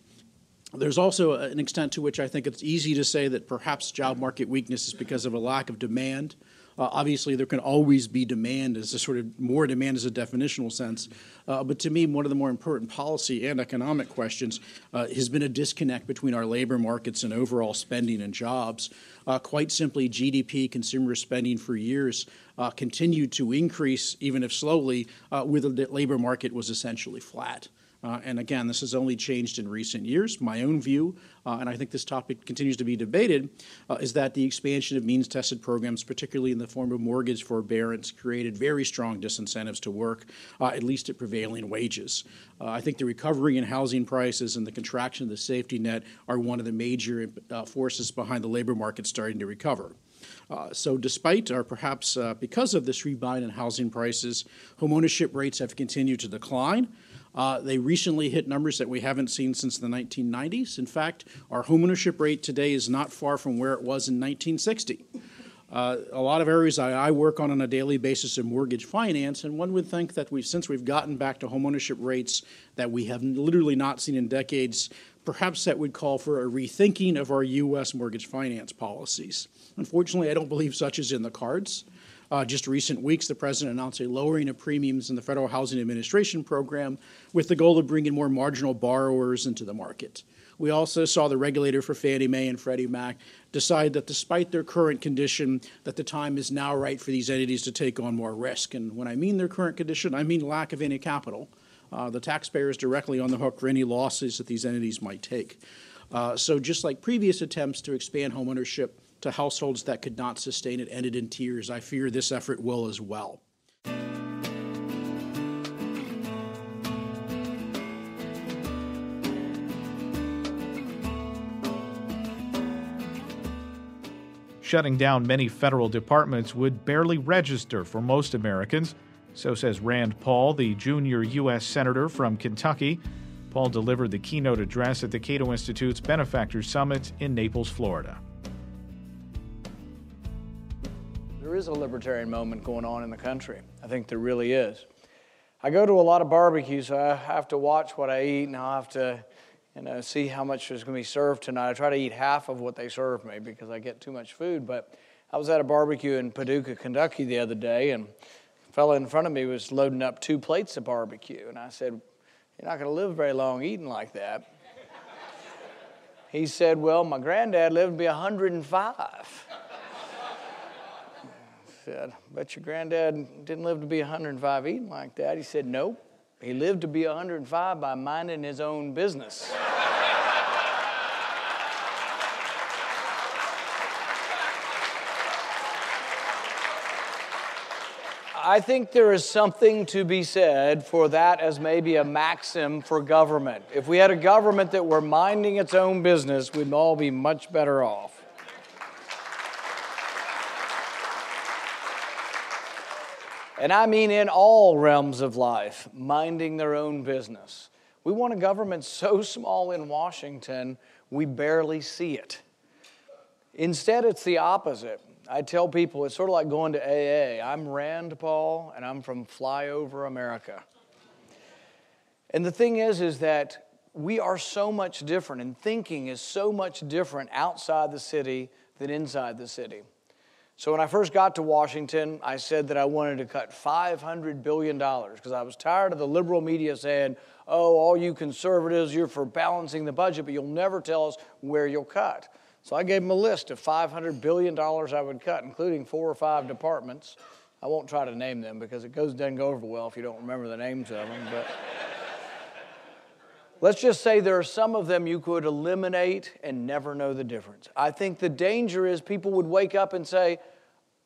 There's also an extent to which I think it's easy to say that perhaps job market weakness is because of a lack of demand uh, obviously, there can always be demand as a sort of more demand as a definitional sense. Uh, but to me, one of the more important policy and economic questions uh, has been a disconnect between our labor markets and overall spending and jobs. Uh, quite simply, GDP, consumer spending for years uh, continued to increase, even if slowly, uh, where the labor market was essentially flat. Uh, and again, this has only changed in recent years. My own view, uh, and I think this topic continues to be debated, uh, is that the expansion of means tested programs, particularly in the form of mortgage forbearance, created very strong disincentives to work, uh, at least at prevailing wages. Uh, I think the recovery in housing prices and the contraction of the safety net are one of the major uh, forces behind the labor market starting to recover. Uh, so, despite or perhaps uh, because of this rebound in housing prices, homeownership rates have continued to decline. Uh, they recently hit numbers that we haven't seen since the 1990s. In fact, our homeownership rate today is not far from where it was in 1960. Uh, a lot of areas I, I, work on on a daily basis in mortgage finance, and one would think that we've, since we've gotten back to homeownership rates that we have literally not seen in decades, perhaps that would call for a rethinking of our U.S. mortgage finance policies. Unfortunately, I don't believe such is in the cards. Uh, just recent weeks, the president announced a lowering of premiums in the Federal Housing Administration program with the goal of bringing more marginal borrowers into the market. We also saw the regulator for Fannie Mae and Freddie Mac decide that despite their current condition, that the time is now right for these entities to take on more risk. And when I mean their current condition, I mean lack of any capital. Uh, the taxpayer is directly on the hook for any losses that these entities might take. Uh, so, just like previous attempts to expand homeownership to households that could not sustain it ended in tears, I fear this effort will as well. Shutting down many federal departments would barely register for most Americans. So says Rand Paul, the junior U.S. Senator from Kentucky. Paul delivered the keynote address at the Cato Institute's Benefactors Summit in Naples, Florida. Is a libertarian moment going on in the country. I think there really is. I go to a lot of barbecues, so I have to watch what I eat, and I'll have to you know, see how much is going to be served tonight. I try to eat half of what they serve me because I get too much food. But I was at a barbecue in Paducah, Kentucky the other day, and a fellow in front of me was loading up two plates of barbecue. And I said, You're not going to live very long eating like that. he said, Well, my granddad lived to be 105. Said, Bet your granddad didn't live to be 105 eating like that. He said, Nope. He lived to be 105 by minding his own business. I think there is something to be said for that as maybe a maxim for government. If we had a government that were minding its own business, we'd all be much better off. And I mean in all realms of life, minding their own business. We want a government so small in Washington, we barely see it. Instead, it's the opposite. I tell people it's sort of like going to AA. I'm Rand Paul, and I'm from Flyover America. And the thing is, is that we are so much different, and thinking is so much different outside the city than inside the city. So when I first got to Washington, I said that I wanted to cut $500 billion because I was tired of the liberal media saying, oh, all you conservatives, you're for balancing the budget, but you'll never tell us where you'll cut. So I gave them a list of $500 billion I would cut, including four or five departments. I won't try to name them because it goes, doesn't go over well if you don't remember the names of them. But let's just say there are some of them you could eliminate and never know the difference. I think the danger is people would wake up and say,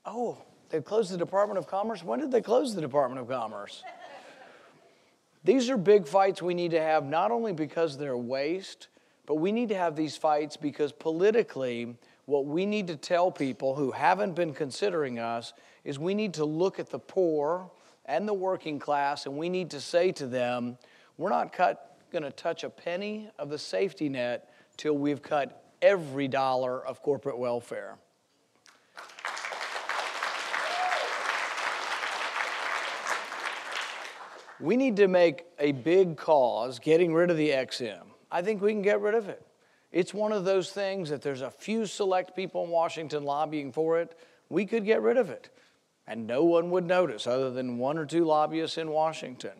oh, they closed the Department of Commerce? When did they close the Department of Commerce? These are big fights we need to have not only because they're waste, but we need to have these fights because politically, what we need to tell people who haven't been considering us is we need to look at the poor and the working class and we need to say to them, we're not going to touch a penny of the safety net till we've cut every dollar of corporate welfare. We need to make a big cause getting rid of the Ex-Im. I think we can get rid of it. It's one of those things that there's a few select people in Washington lobbying for it. We could get rid of it, and no one would notice other than one or two lobbyists in Washington.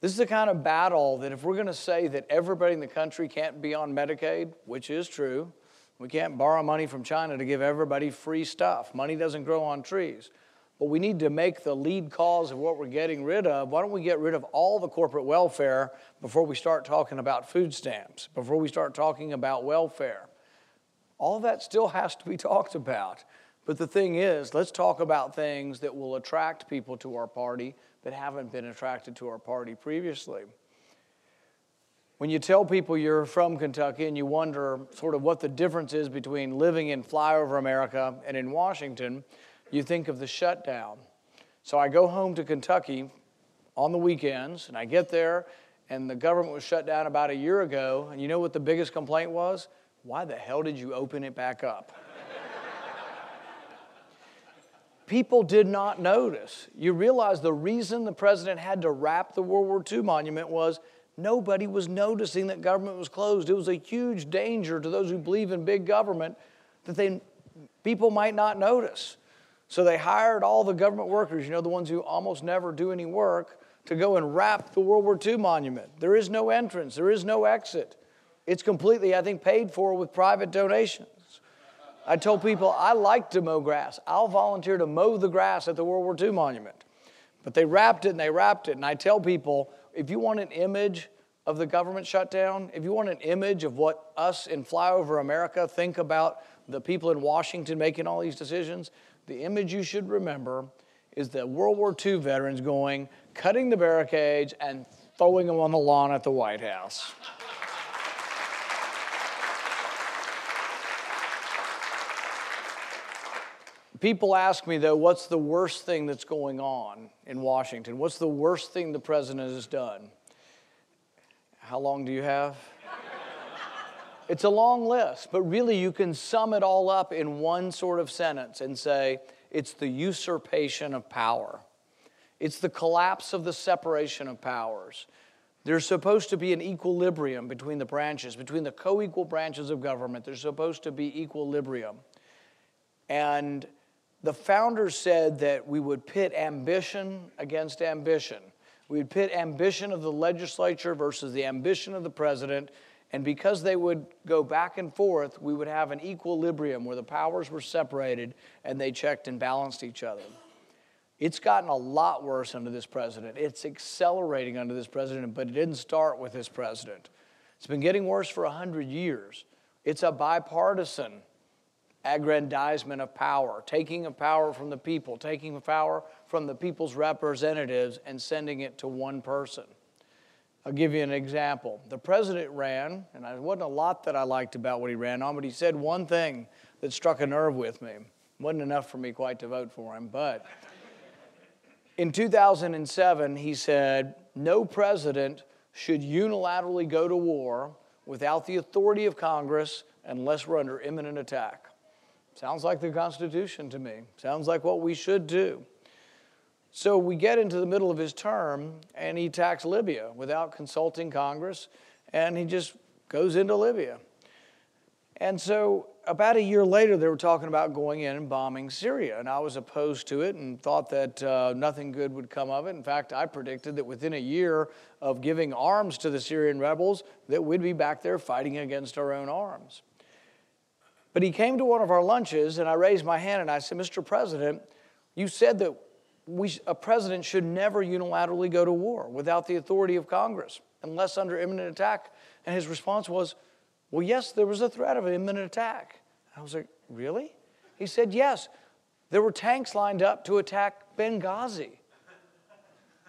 This is the kind of battle that if we're going to say that everybody in the country can't be on Medicaid, which is true, we can't borrow money from China to give everybody free stuff. Money doesn't grow on trees but we need to make the lead cause of what we're getting rid of. Why don't we get rid of all the corporate welfare before we start talking about food stamps, before we start talking about welfare? All that still has to be talked about. But the thing is, let's talk about things that will attract people to our party that haven't been attracted to our party previously. When you tell people you're from Kentucky and you wonder sort of what the difference is between living in flyover America and in Washington, you think of the shutdown. So I go home to Kentucky on the weekends, and I get there, and the government was shut down about a year ago. And you know what the biggest complaint was? Why the hell did you open it back up? People did not notice. You realize the reason the president had to wrap the World War II monument was nobody was noticing that government was closed. It was a huge danger to those who believe in big government that they, people might not notice. So they hired all the government workers, you know, the ones who almost never do any work, to go and wrap the World War II monument. There is no entrance, there is no exit. It's completely, I think, paid for with private donations. I told people I like to mow grass. I'll volunteer to mow the grass at the World War II monument. But they wrapped it and they wrapped it. And I tell people if you want an image of the government shutdown, if you want an image of what us in Flyover America think about the people in Washington making all these decisions, the image you should remember is the World War II veterans going, cutting the barricades, and throwing them on the lawn at the White House. People ask me, though, what's the worst thing that's going on in Washington? What's the worst thing the president has done? How long do you have? it's a long list, but really you can sum it all up in one sort of sentence and say it's the usurpation of power. It's the collapse of the separation of powers. There's supposed to be an equilibrium between the branches, between the co equal branches of government. There's supposed to be equilibrium. And the founders said that we would pit ambition against ambition. We would pit ambition of the legislature versus the ambition of the president. And because they would go back and forth, we would have an equilibrium where the powers were separated and they checked and balanced each other. It's gotten a lot worse under this president. It's accelerating under this president, but it didn't start with this president. It's been getting worse for 100 years. It's a bipartisan aggrandizement of power, taking of power from the people, taking of power from the people's representatives and sending it to one person. I'll give you an example. The president ran, and there wasn't a lot that I liked about what he ran on, but he said one thing that struck a nerve with me. Wasn't enough for me quite to vote for him, but in 2007, he said, No president should unilaterally go to war without the authority of Congress unless we're under imminent attack. Sounds like the Constitution to me. Sounds like what we should do. So we get into the middle of his term and he attacks Libya without consulting Congress and he just goes into Libya. And so about a year later, they were talking about going in and bombing Syria, and I was opposed to it and thought that uh, nothing good would come of it. In fact, I predicted that within a year of giving arms to the Syrian rebels, that we'd be back there fighting against our own arms. But he came to one of our lunches, and I raised my hand and I said, Mr. President, you said that we, a president should never unilaterally go to war without the authority of Congress unless under imminent attack. And his response was, well, yes, there was a threat of an imminent attack. I was like, Really? He said, Yes. There were tanks lined up to attack Benghazi.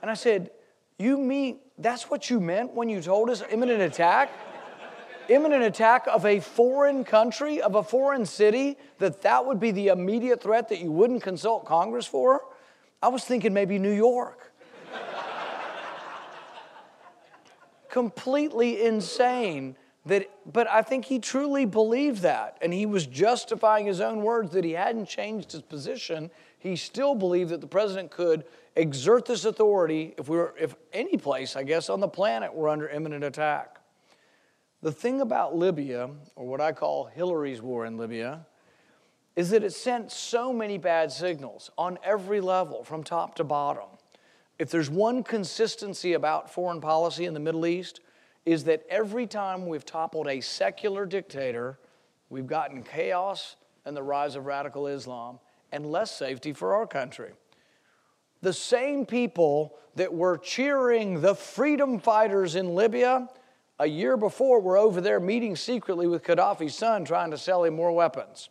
And I said, You mean that's what you meant when you told us imminent attack? Imminent attack of a foreign country, of a foreign city, that that would be the immediate threat that you wouldn't consult Congress for? I was thinking maybe New York. Completely insane that, but I think he truly believed that. And he was justifying his own words that he hadn't changed his position. He still believed that the president could exert this authority if we were, if any place, I guess, on the planet were under imminent attack. The thing about Libya, or what I call Hillary's war in Libya, is that it sent so many bad signals on every level, from top to bottom. If there's one consistency about foreign policy in the Middle East, is that every time we've toppled a secular dictator, we've gotten chaos and the rise of radical Islam and less safety for our country. The same people that were cheering the freedom fighters in Libya a year before we were over there meeting secretly with Gaddafi's son trying to sell him more weapons.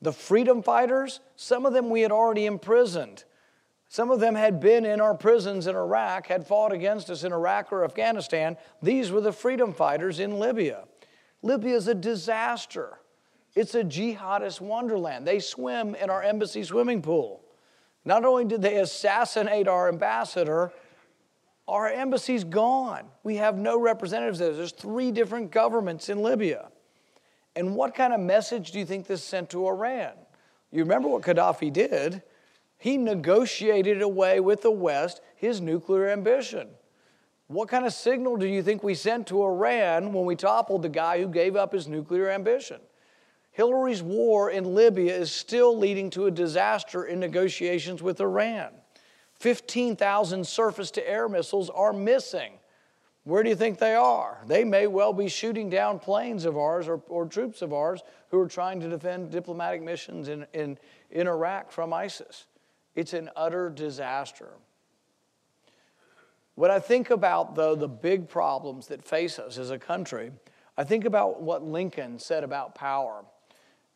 The freedom fighters, some of them we had already imprisoned. Some of them had been in our prisons in Iraq, had fought against us in Iraq or Afghanistan. These were the freedom fighters in Libya. Libya is a disaster. It's a jihadist wonderland. They swim in our embassy swimming pool. Not only did they assassinate our ambassador, our embassy's gone. We have no representatives there. There's three different governments in Libya. And what kind of message do you think this sent to Iran? You remember what Gaddafi did? He negotiated away with the West his nuclear ambition. What kind of signal do you think we sent to Iran when we toppled the guy who gave up his nuclear ambition? Hillary's war in Libya is still leading to a disaster in negotiations with Iran. 15,000 surface to air missiles are missing. Where do you think they are? They may well be shooting down planes of ours or, or troops of ours who are trying to defend diplomatic missions in, in, in Iraq from ISIS. It's an utter disaster. When I think about, though, the big problems that face us as a country, I think about what Lincoln said about power.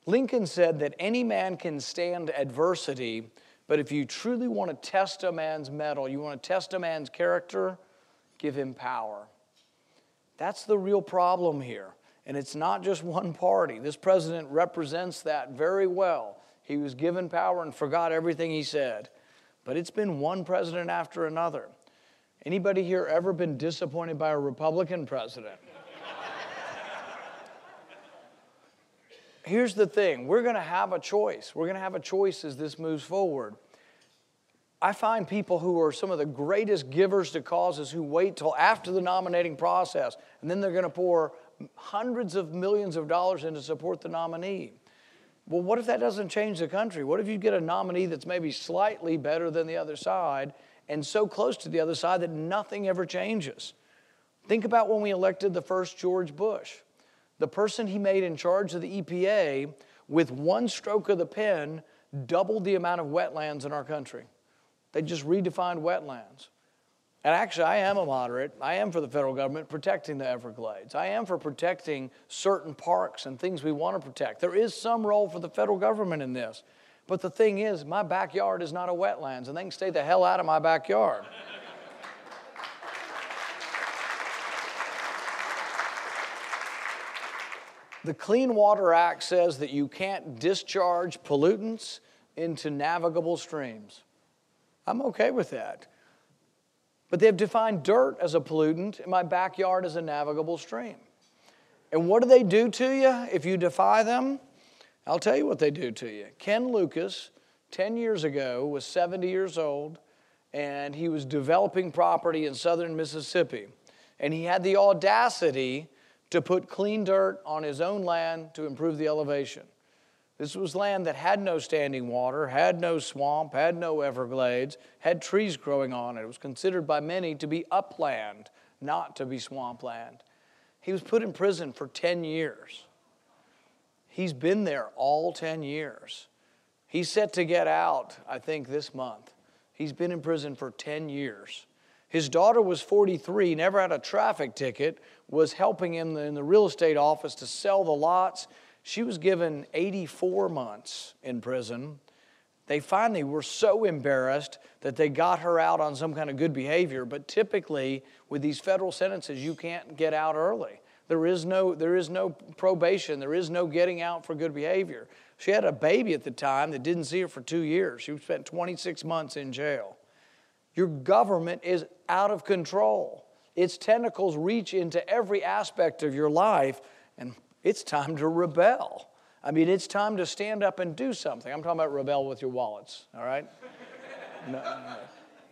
Lincoln said that any man can stand adversity, but if you truly want to test a man's mettle, you want to test a man's character, give him power. That's the real problem here. And it's not just one party. This president represents that very well. He was given power and forgot everything he said. But it's been one president after another. Anybody here ever been disappointed by a Republican president? Here's the thing we're going to have a choice. We're going to have a choice as this moves forward. I find people who are some of the greatest givers to causes who wait till after the nominating process and then they're going to pour hundreds of millions of dollars in to support the nominee. Well, what if that doesn't change the country? What if you get a nominee that's maybe slightly better than the other side and so close to the other side that nothing ever changes? Think about when we elected the first George Bush. The person he made in charge of the EPA, with one stroke of the pen, doubled the amount of wetlands in our country. They just redefined wetlands. And actually, I am a moderate. I am for the federal government protecting the Everglades. I am for protecting certain parks and things we want to protect. There is some role for the federal government in this. But the thing is, my backyard is not a wetlands, and they can stay the hell out of my backyard. The Clean Water Act says that you can't discharge pollutants into navigable streams. I'm okay with that. But they've defined dirt as a pollutant and my backyard as a navigable stream. And what do they do to you if you defy them? I'll tell you what they do to you. Ken Lucas, 10 years ago, was 70 years old and he was developing property in southern Mississippi. And he had the audacity to put clean dirt on his own land to improve the elevation. This was land that had no standing water, had no swamp, had no Everglades, had trees growing on it. It was considered by many to be upland, not to be swampland. He was put in prison for 10 years. He's been there all 10 years. He's set to get out, I think, this month. He's been in prison for 10 years. His daughter was 43, never had a traffic ticket, was helping him in the real estate office to sell the lots she was given 84 months in prison. They finally were so embarrassed that they got her out on some kind of good behavior. But typically, with these federal sentences, you can't get out early. There is no, there is no probation, there is no getting out for good behavior. She had a baby at the time that didn't see her for two years. She spent 26 months in jail. Your government is out of control. Its tentacles reach into every aspect of your life. And it's time to rebel. I mean, it's time to stand up and do something. I'm talking about rebel with your wallets, all right? No, no,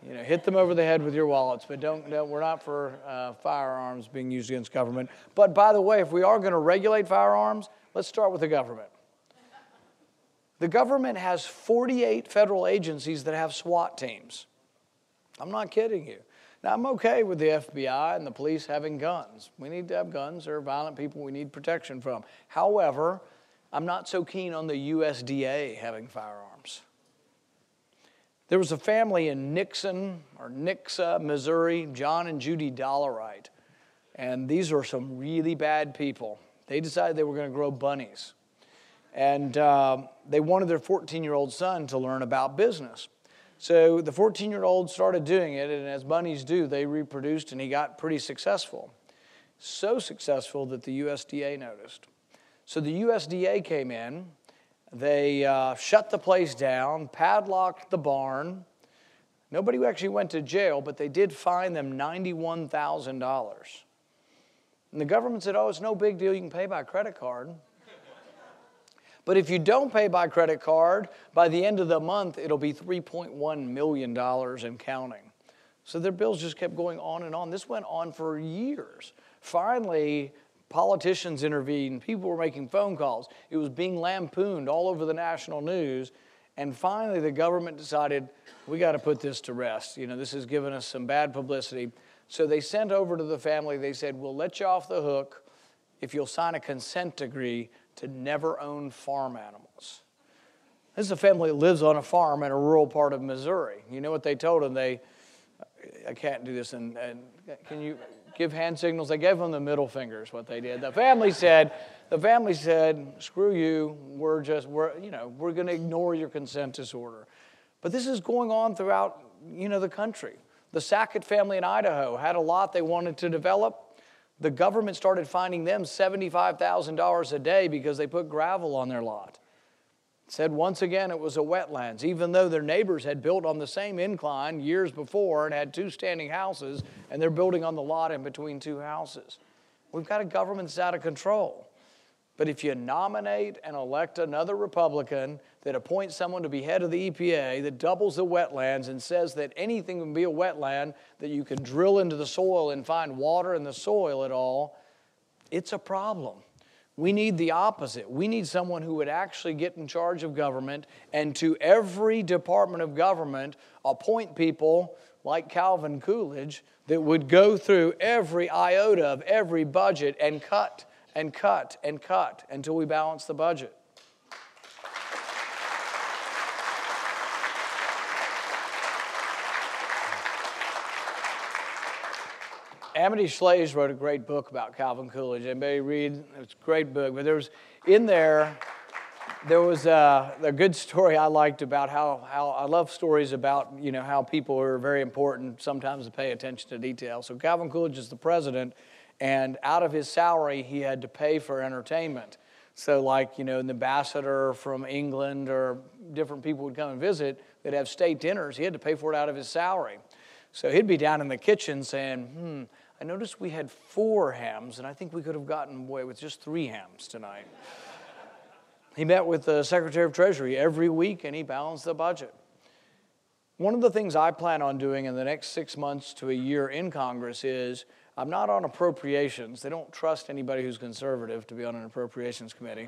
you know, hit them over the head with your wallets, but don't, don't we're not for uh, firearms being used against government. But by the way, if we are going to regulate firearms, let's start with the government. The government has 48 federal agencies that have SWAT teams. I'm not kidding you. Now, I'm okay with the FBI and the police having guns. We need to have guns. There are violent people we need protection from. However, I'm not so keen on the USDA having firearms. There was a family in Nixon or Nixa, Missouri, John and Judy Dollarhite. And these are some really bad people. They decided they were going to grow bunnies. And uh, they wanted their 14 year old son to learn about business. So the 14 year old started doing it, and as bunnies do, they reproduced, and he got pretty successful. So successful that the USDA noticed. So the USDA came in, they uh, shut the place down, padlocked the barn. Nobody actually went to jail, but they did fine them $91,000. And the government said, oh, it's no big deal, you can pay by credit card. But if you don't pay by credit card, by the end of the month, it'll be $3.1 million and counting. So their bills just kept going on and on. This went on for years. Finally, politicians intervened, people were making phone calls. It was being lampooned all over the national news. And finally, the government decided, we got to put this to rest. You know, this has given us some bad publicity. So they sent over to the family, they said, we'll let you off the hook if you'll sign a consent decree to never own farm animals. This is a family that lives on a farm in a rural part of Missouri. You know what they told them? They, I can't do this. And, and can you give hand signals? They gave them the middle fingers. What they did. The family said, the family said, "Screw you. We're just we're you know we're going to ignore your consent disorder." But this is going on throughout you know the country. The Sackett family in Idaho had a lot they wanted to develop. The government started finding them $75,000 a day because they put gravel on their lot. Said once again it was a wetlands, even though their neighbors had built on the same incline years before and had two standing houses, and they're building on the lot in between two houses. We've got a government that's out of control. But if you nominate and elect another Republican that appoints someone to be head of the EPA that doubles the wetlands and says that anything can be a wetland, that you can drill into the soil and find water in the soil at all, it's a problem. We need the opposite. We need someone who would actually get in charge of government and to every department of government appoint people like Calvin Coolidge that would go through every iota of every budget and cut and cut and cut until we balance the budget. Amity Shlaes wrote a great book about Calvin Coolidge. Anybody read? It's a great book. But there was in there, there was a, a, good story I liked about how, how I love stories about you know how people are very important sometimes to pay attention to detail. So Calvin Coolidge is the president, and out of his salary, he had to pay for entertainment. So, like, you know, an ambassador from England or different people would come and visit, they'd have state dinners. He had to pay for it out of his salary. So he'd be down in the kitchen saying, hmm, I noticed we had four hams, and I think we could have gotten away with just three hams tonight. he met with the Secretary of Treasury every week, and he balanced the budget. One of the things I plan on doing in the next six months to a year in Congress is I'm not on appropriations. They don't trust anybody who's conservative to be on an appropriations committee.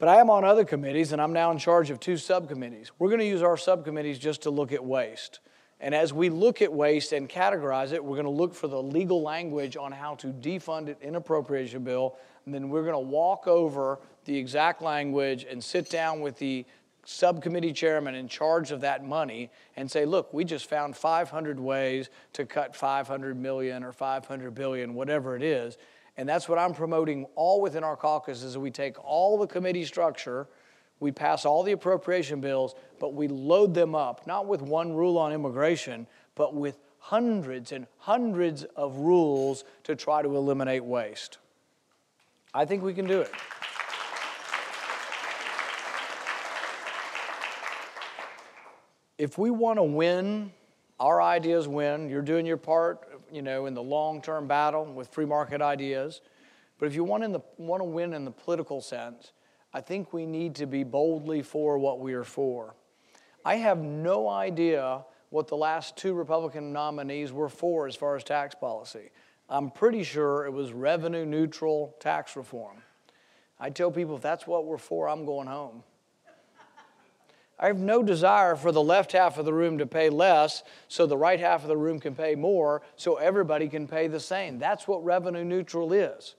But I am on other committees, and I'm now in charge of two subcommittees. We're going to use our subcommittees just to look at waste. And as we look at waste and categorize it, we're going to look for the legal language on how to defund it in appropriation bill. And then we're going to walk over the exact language and sit down with the subcommittee chairman in charge of that money and say, look, we just found 500 ways to cut 500 million or 500 billion, whatever it is. And that's what I'm promoting all within our caucus is we take all the committee structure, we pass all the appropriation bills, but we load them up, not with one rule on immigration, but with hundreds and hundreds of rules to try to eliminate waste. I think we can do it. If we want to win, our ideas win. You're doing your part, you know, in the long-term battle with free market ideas. But if you want, in the, want to win in the political sense, I think we need to be boldly for what we are for. I have no idea what the last two Republican nominees were for as far as tax policy. I'm pretty sure it was revenue neutral tax reform. I tell people if that's what we're for, I'm going home. I have no desire for the left half of the room to pay less so the right half of the room can pay more so everybody can pay the same. That's what revenue neutral is.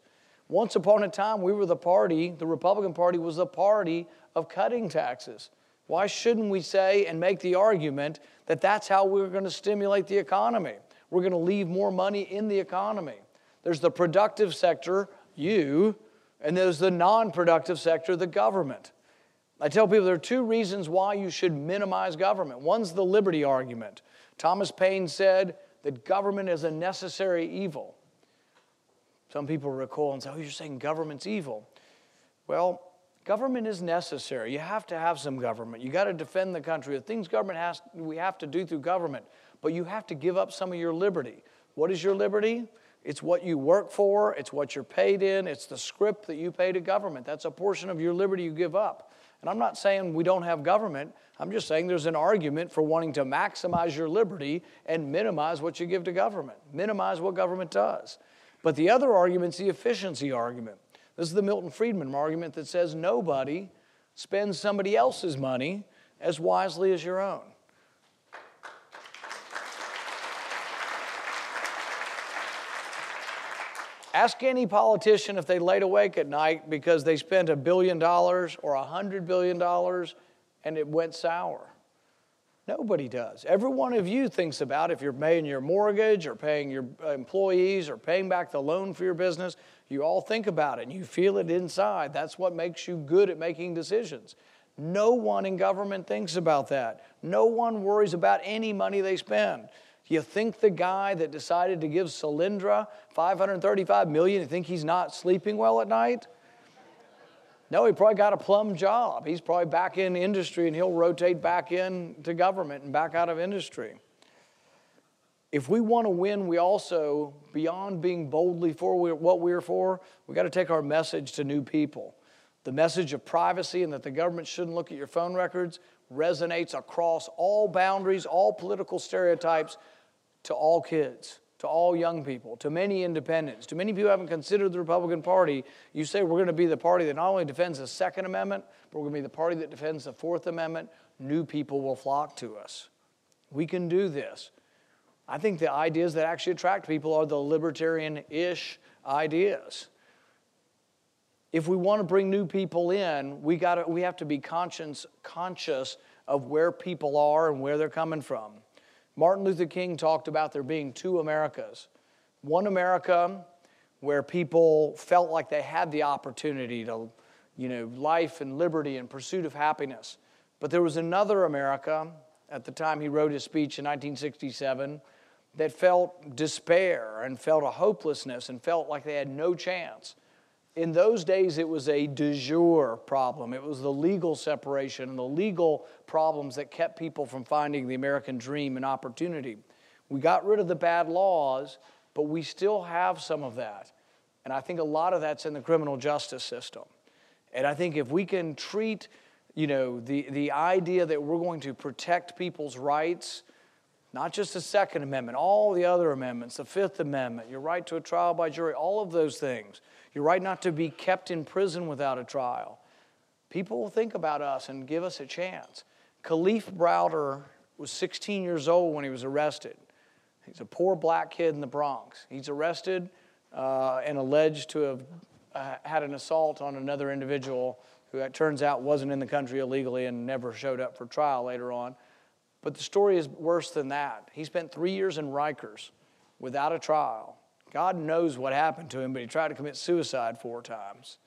Once upon a time, we were the party, the Republican Party was the party of cutting taxes. Why shouldn't we say and make the argument that that's how we're going to stimulate the economy? We're going to leave more money in the economy. There's the productive sector, you, and there's the non productive sector, the government. I tell people there are two reasons why you should minimize government. One's the liberty argument. Thomas Paine said that government is a necessary evil. Some people recoil and say, Oh, you're saying government's evil. Well, government is necessary. You have to have some government. You got to defend the country. The things government has, we have to do through government, but you have to give up some of your liberty. What is your liberty? It's what you work for, it's what you're paid in, it's the script that you pay to government. That's a portion of your liberty you give up. And I'm not saying we don't have government. I'm just saying there's an argument for wanting to maximize your liberty and minimize what you give to government, minimize what government does. But the other argument's the efficiency argument. This is the Milton Friedman argument that says nobody spends somebody else's money as wisely as your own. Ask any politician if they laid awake at night because they spent a billion dollars or a hundred billion dollars and it went sour. Nobody does. Every one of you thinks about if you're paying your mortgage or paying your uh, employees or paying back the loan for your business. You all think about it and you feel it inside. That's what makes you good at making decisions. No one in government thinks about that. No one worries about any money they spend. You think the guy that decided to give Solyndra 535 million, you think he's not sleeping well at night? No, he probably got a plum job. He's probably back in industry and he'll rotate back into government and back out of industry. If we want to win, we also, beyond being boldly for what we're for, we got to take our message to new people. The message of privacy and that the government shouldn't look at your phone records resonates across all boundaries, all political stereotypes to all kids to all young people, to many independents, to many people who haven't considered the Republican Party, you say we're going to be the party that not only defends the Second Amendment, but we're going to be the party that defends the Fourth Amendment, new people will flock to us. We can do this. I think the ideas that actually attract people are the libertarian ish ideas. If we want to bring new people in, we, gotta, we have to be conscious, conscious of where people are and where they're coming from. Martin Luther King talked about there being two Americas one America where people felt like they had the opportunity to, you know, life and liberty and pursuit of happiness. But there was another America at the time he wrote his speech in 1967 that felt despair and felt a hopelessness and felt like they had no chance. In those days, it was a de jure problem. It was the legal separation and the legal problems that kept people from finding the American dream and opportunity. We got rid of the bad laws, but we still have some of that. And I think a lot of that's in the criminal justice system. And I think if we can treat, you know, the, the idea that we're going to protect people's rights, not just the Second Amendment, all the other amendments, the Fifth Amendment, your right to a trial by jury, all of those things your right not to be kept in prison without a trial. People will think about us and give us a chance. Kalief Browder was 16 years old when he was arrested. He's a poor black kid in the Bronx. He's arrested uh, and alleged to have uh, had an assault on another individual who it turns out wasn't in the country illegally and never showed up for trial later on. But the story is worse than that. He spent three years in Rikers without a trial. God knows what happened to him, but he tried to commit suicide four times.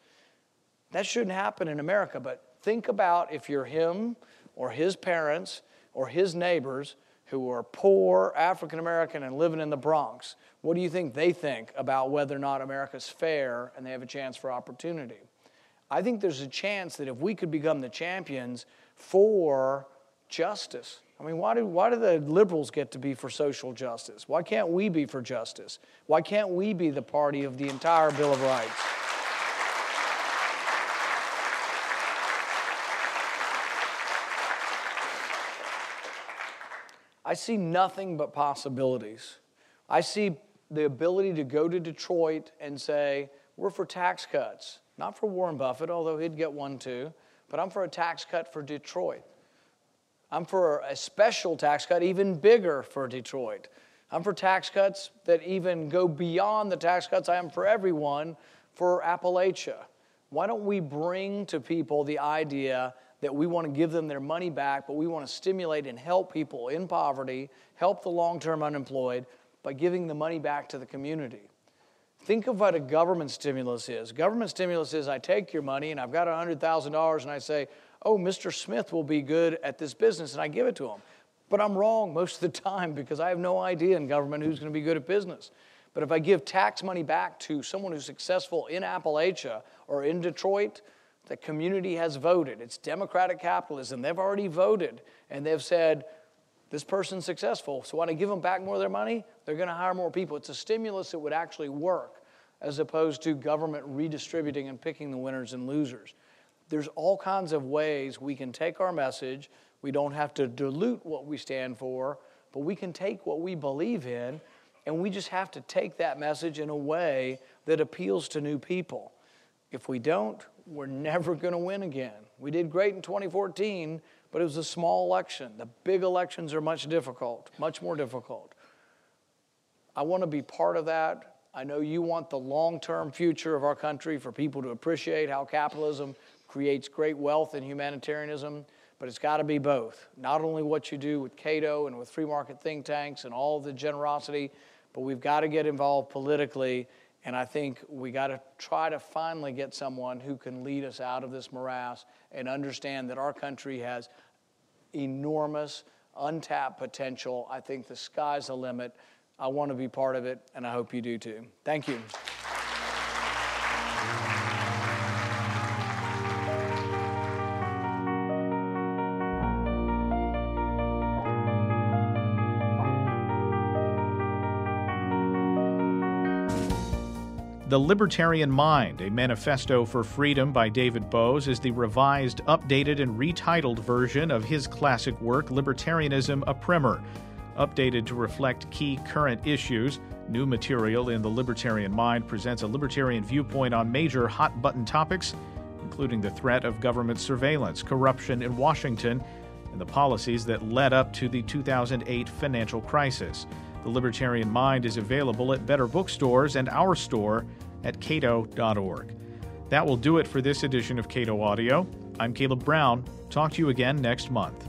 That shouldn't happen in America, but think about if you're him or his parents or his neighbors who are poor, African American, and living in the Bronx. What do you think they think about whether or not America's fair and they have a chance for opportunity? I think there's a chance that if we could become the champions for justice, I mean, why do, why do the liberals get to be for social justice? Why can't we be for justice? Why can't we be the party of the entire Bill of Rights? I see nothing but possibilities. I see the ability to go to Detroit and say, we're for tax cuts. Not for Warren Buffett, although he'd get one too, but I'm for a tax cut for Detroit. I'm for a special tax cut, even bigger for Detroit. I'm for tax cuts that even go beyond the tax cuts I am for everyone for Appalachia. Why don't we bring to people the idea that we want to give them their money back, but we want to stimulate and help people in poverty, help the long term unemployed by giving the money back to the community? Think of what a government stimulus is. Government stimulus is I take your money and I've got $100,000 and I say, oh, Mr. Smith will be good at this business, and I give it to him. But I'm wrong most of the time because I have no idea in government who's going to be good at business. But if I give tax money back to someone who's successful in Appalachia or in Detroit, the community has voted. It's democratic capitalism. They've already voted and they've said, this person's successful. So when I give them back more of their money, they're going to hire more people. It's a stimulus that would actually work as opposed to government redistributing and picking the winners and losers there's all kinds of ways we can take our message. We don't have to dilute what we stand for, but we can take what we believe in, and we just have to take that message in a way that appeals to new people. If we don't, we're never going to win again. We did great in 2014, but it was a small election. The big elections are much difficult, much more difficult. I want to be part of that. I know you want the long term future of our country for people to appreciate how capitalism creates great wealth in humanitarianism. But it's got to be both. Not only what you do with Cato and with free market think tanks and all the generosity, but we've got to get involved politically. And I think we got to try to finally get someone who can lead us out of this morass and understand that our country has enormous untapped potential. I think the sky's the limit. I want to be part of it, and I hope you do too. Thank you. The Libertarian Mind, a manifesto for freedom by David Boaz, is the revised, updated, and retitled version of his classic work, Libertarianism A Primer. Updated to reflect key current issues, new material in The Libertarian Mind presents a libertarian viewpoint on major hot button topics, including the threat of government surveillance, corruption in Washington, and the policies that led up to the 2008 financial crisis. The Libertarian Mind is available at better bookstores and our store at cato.org. That will do it for this edition of Cato Audio. I'm Caleb Brown. Talk to you again next month.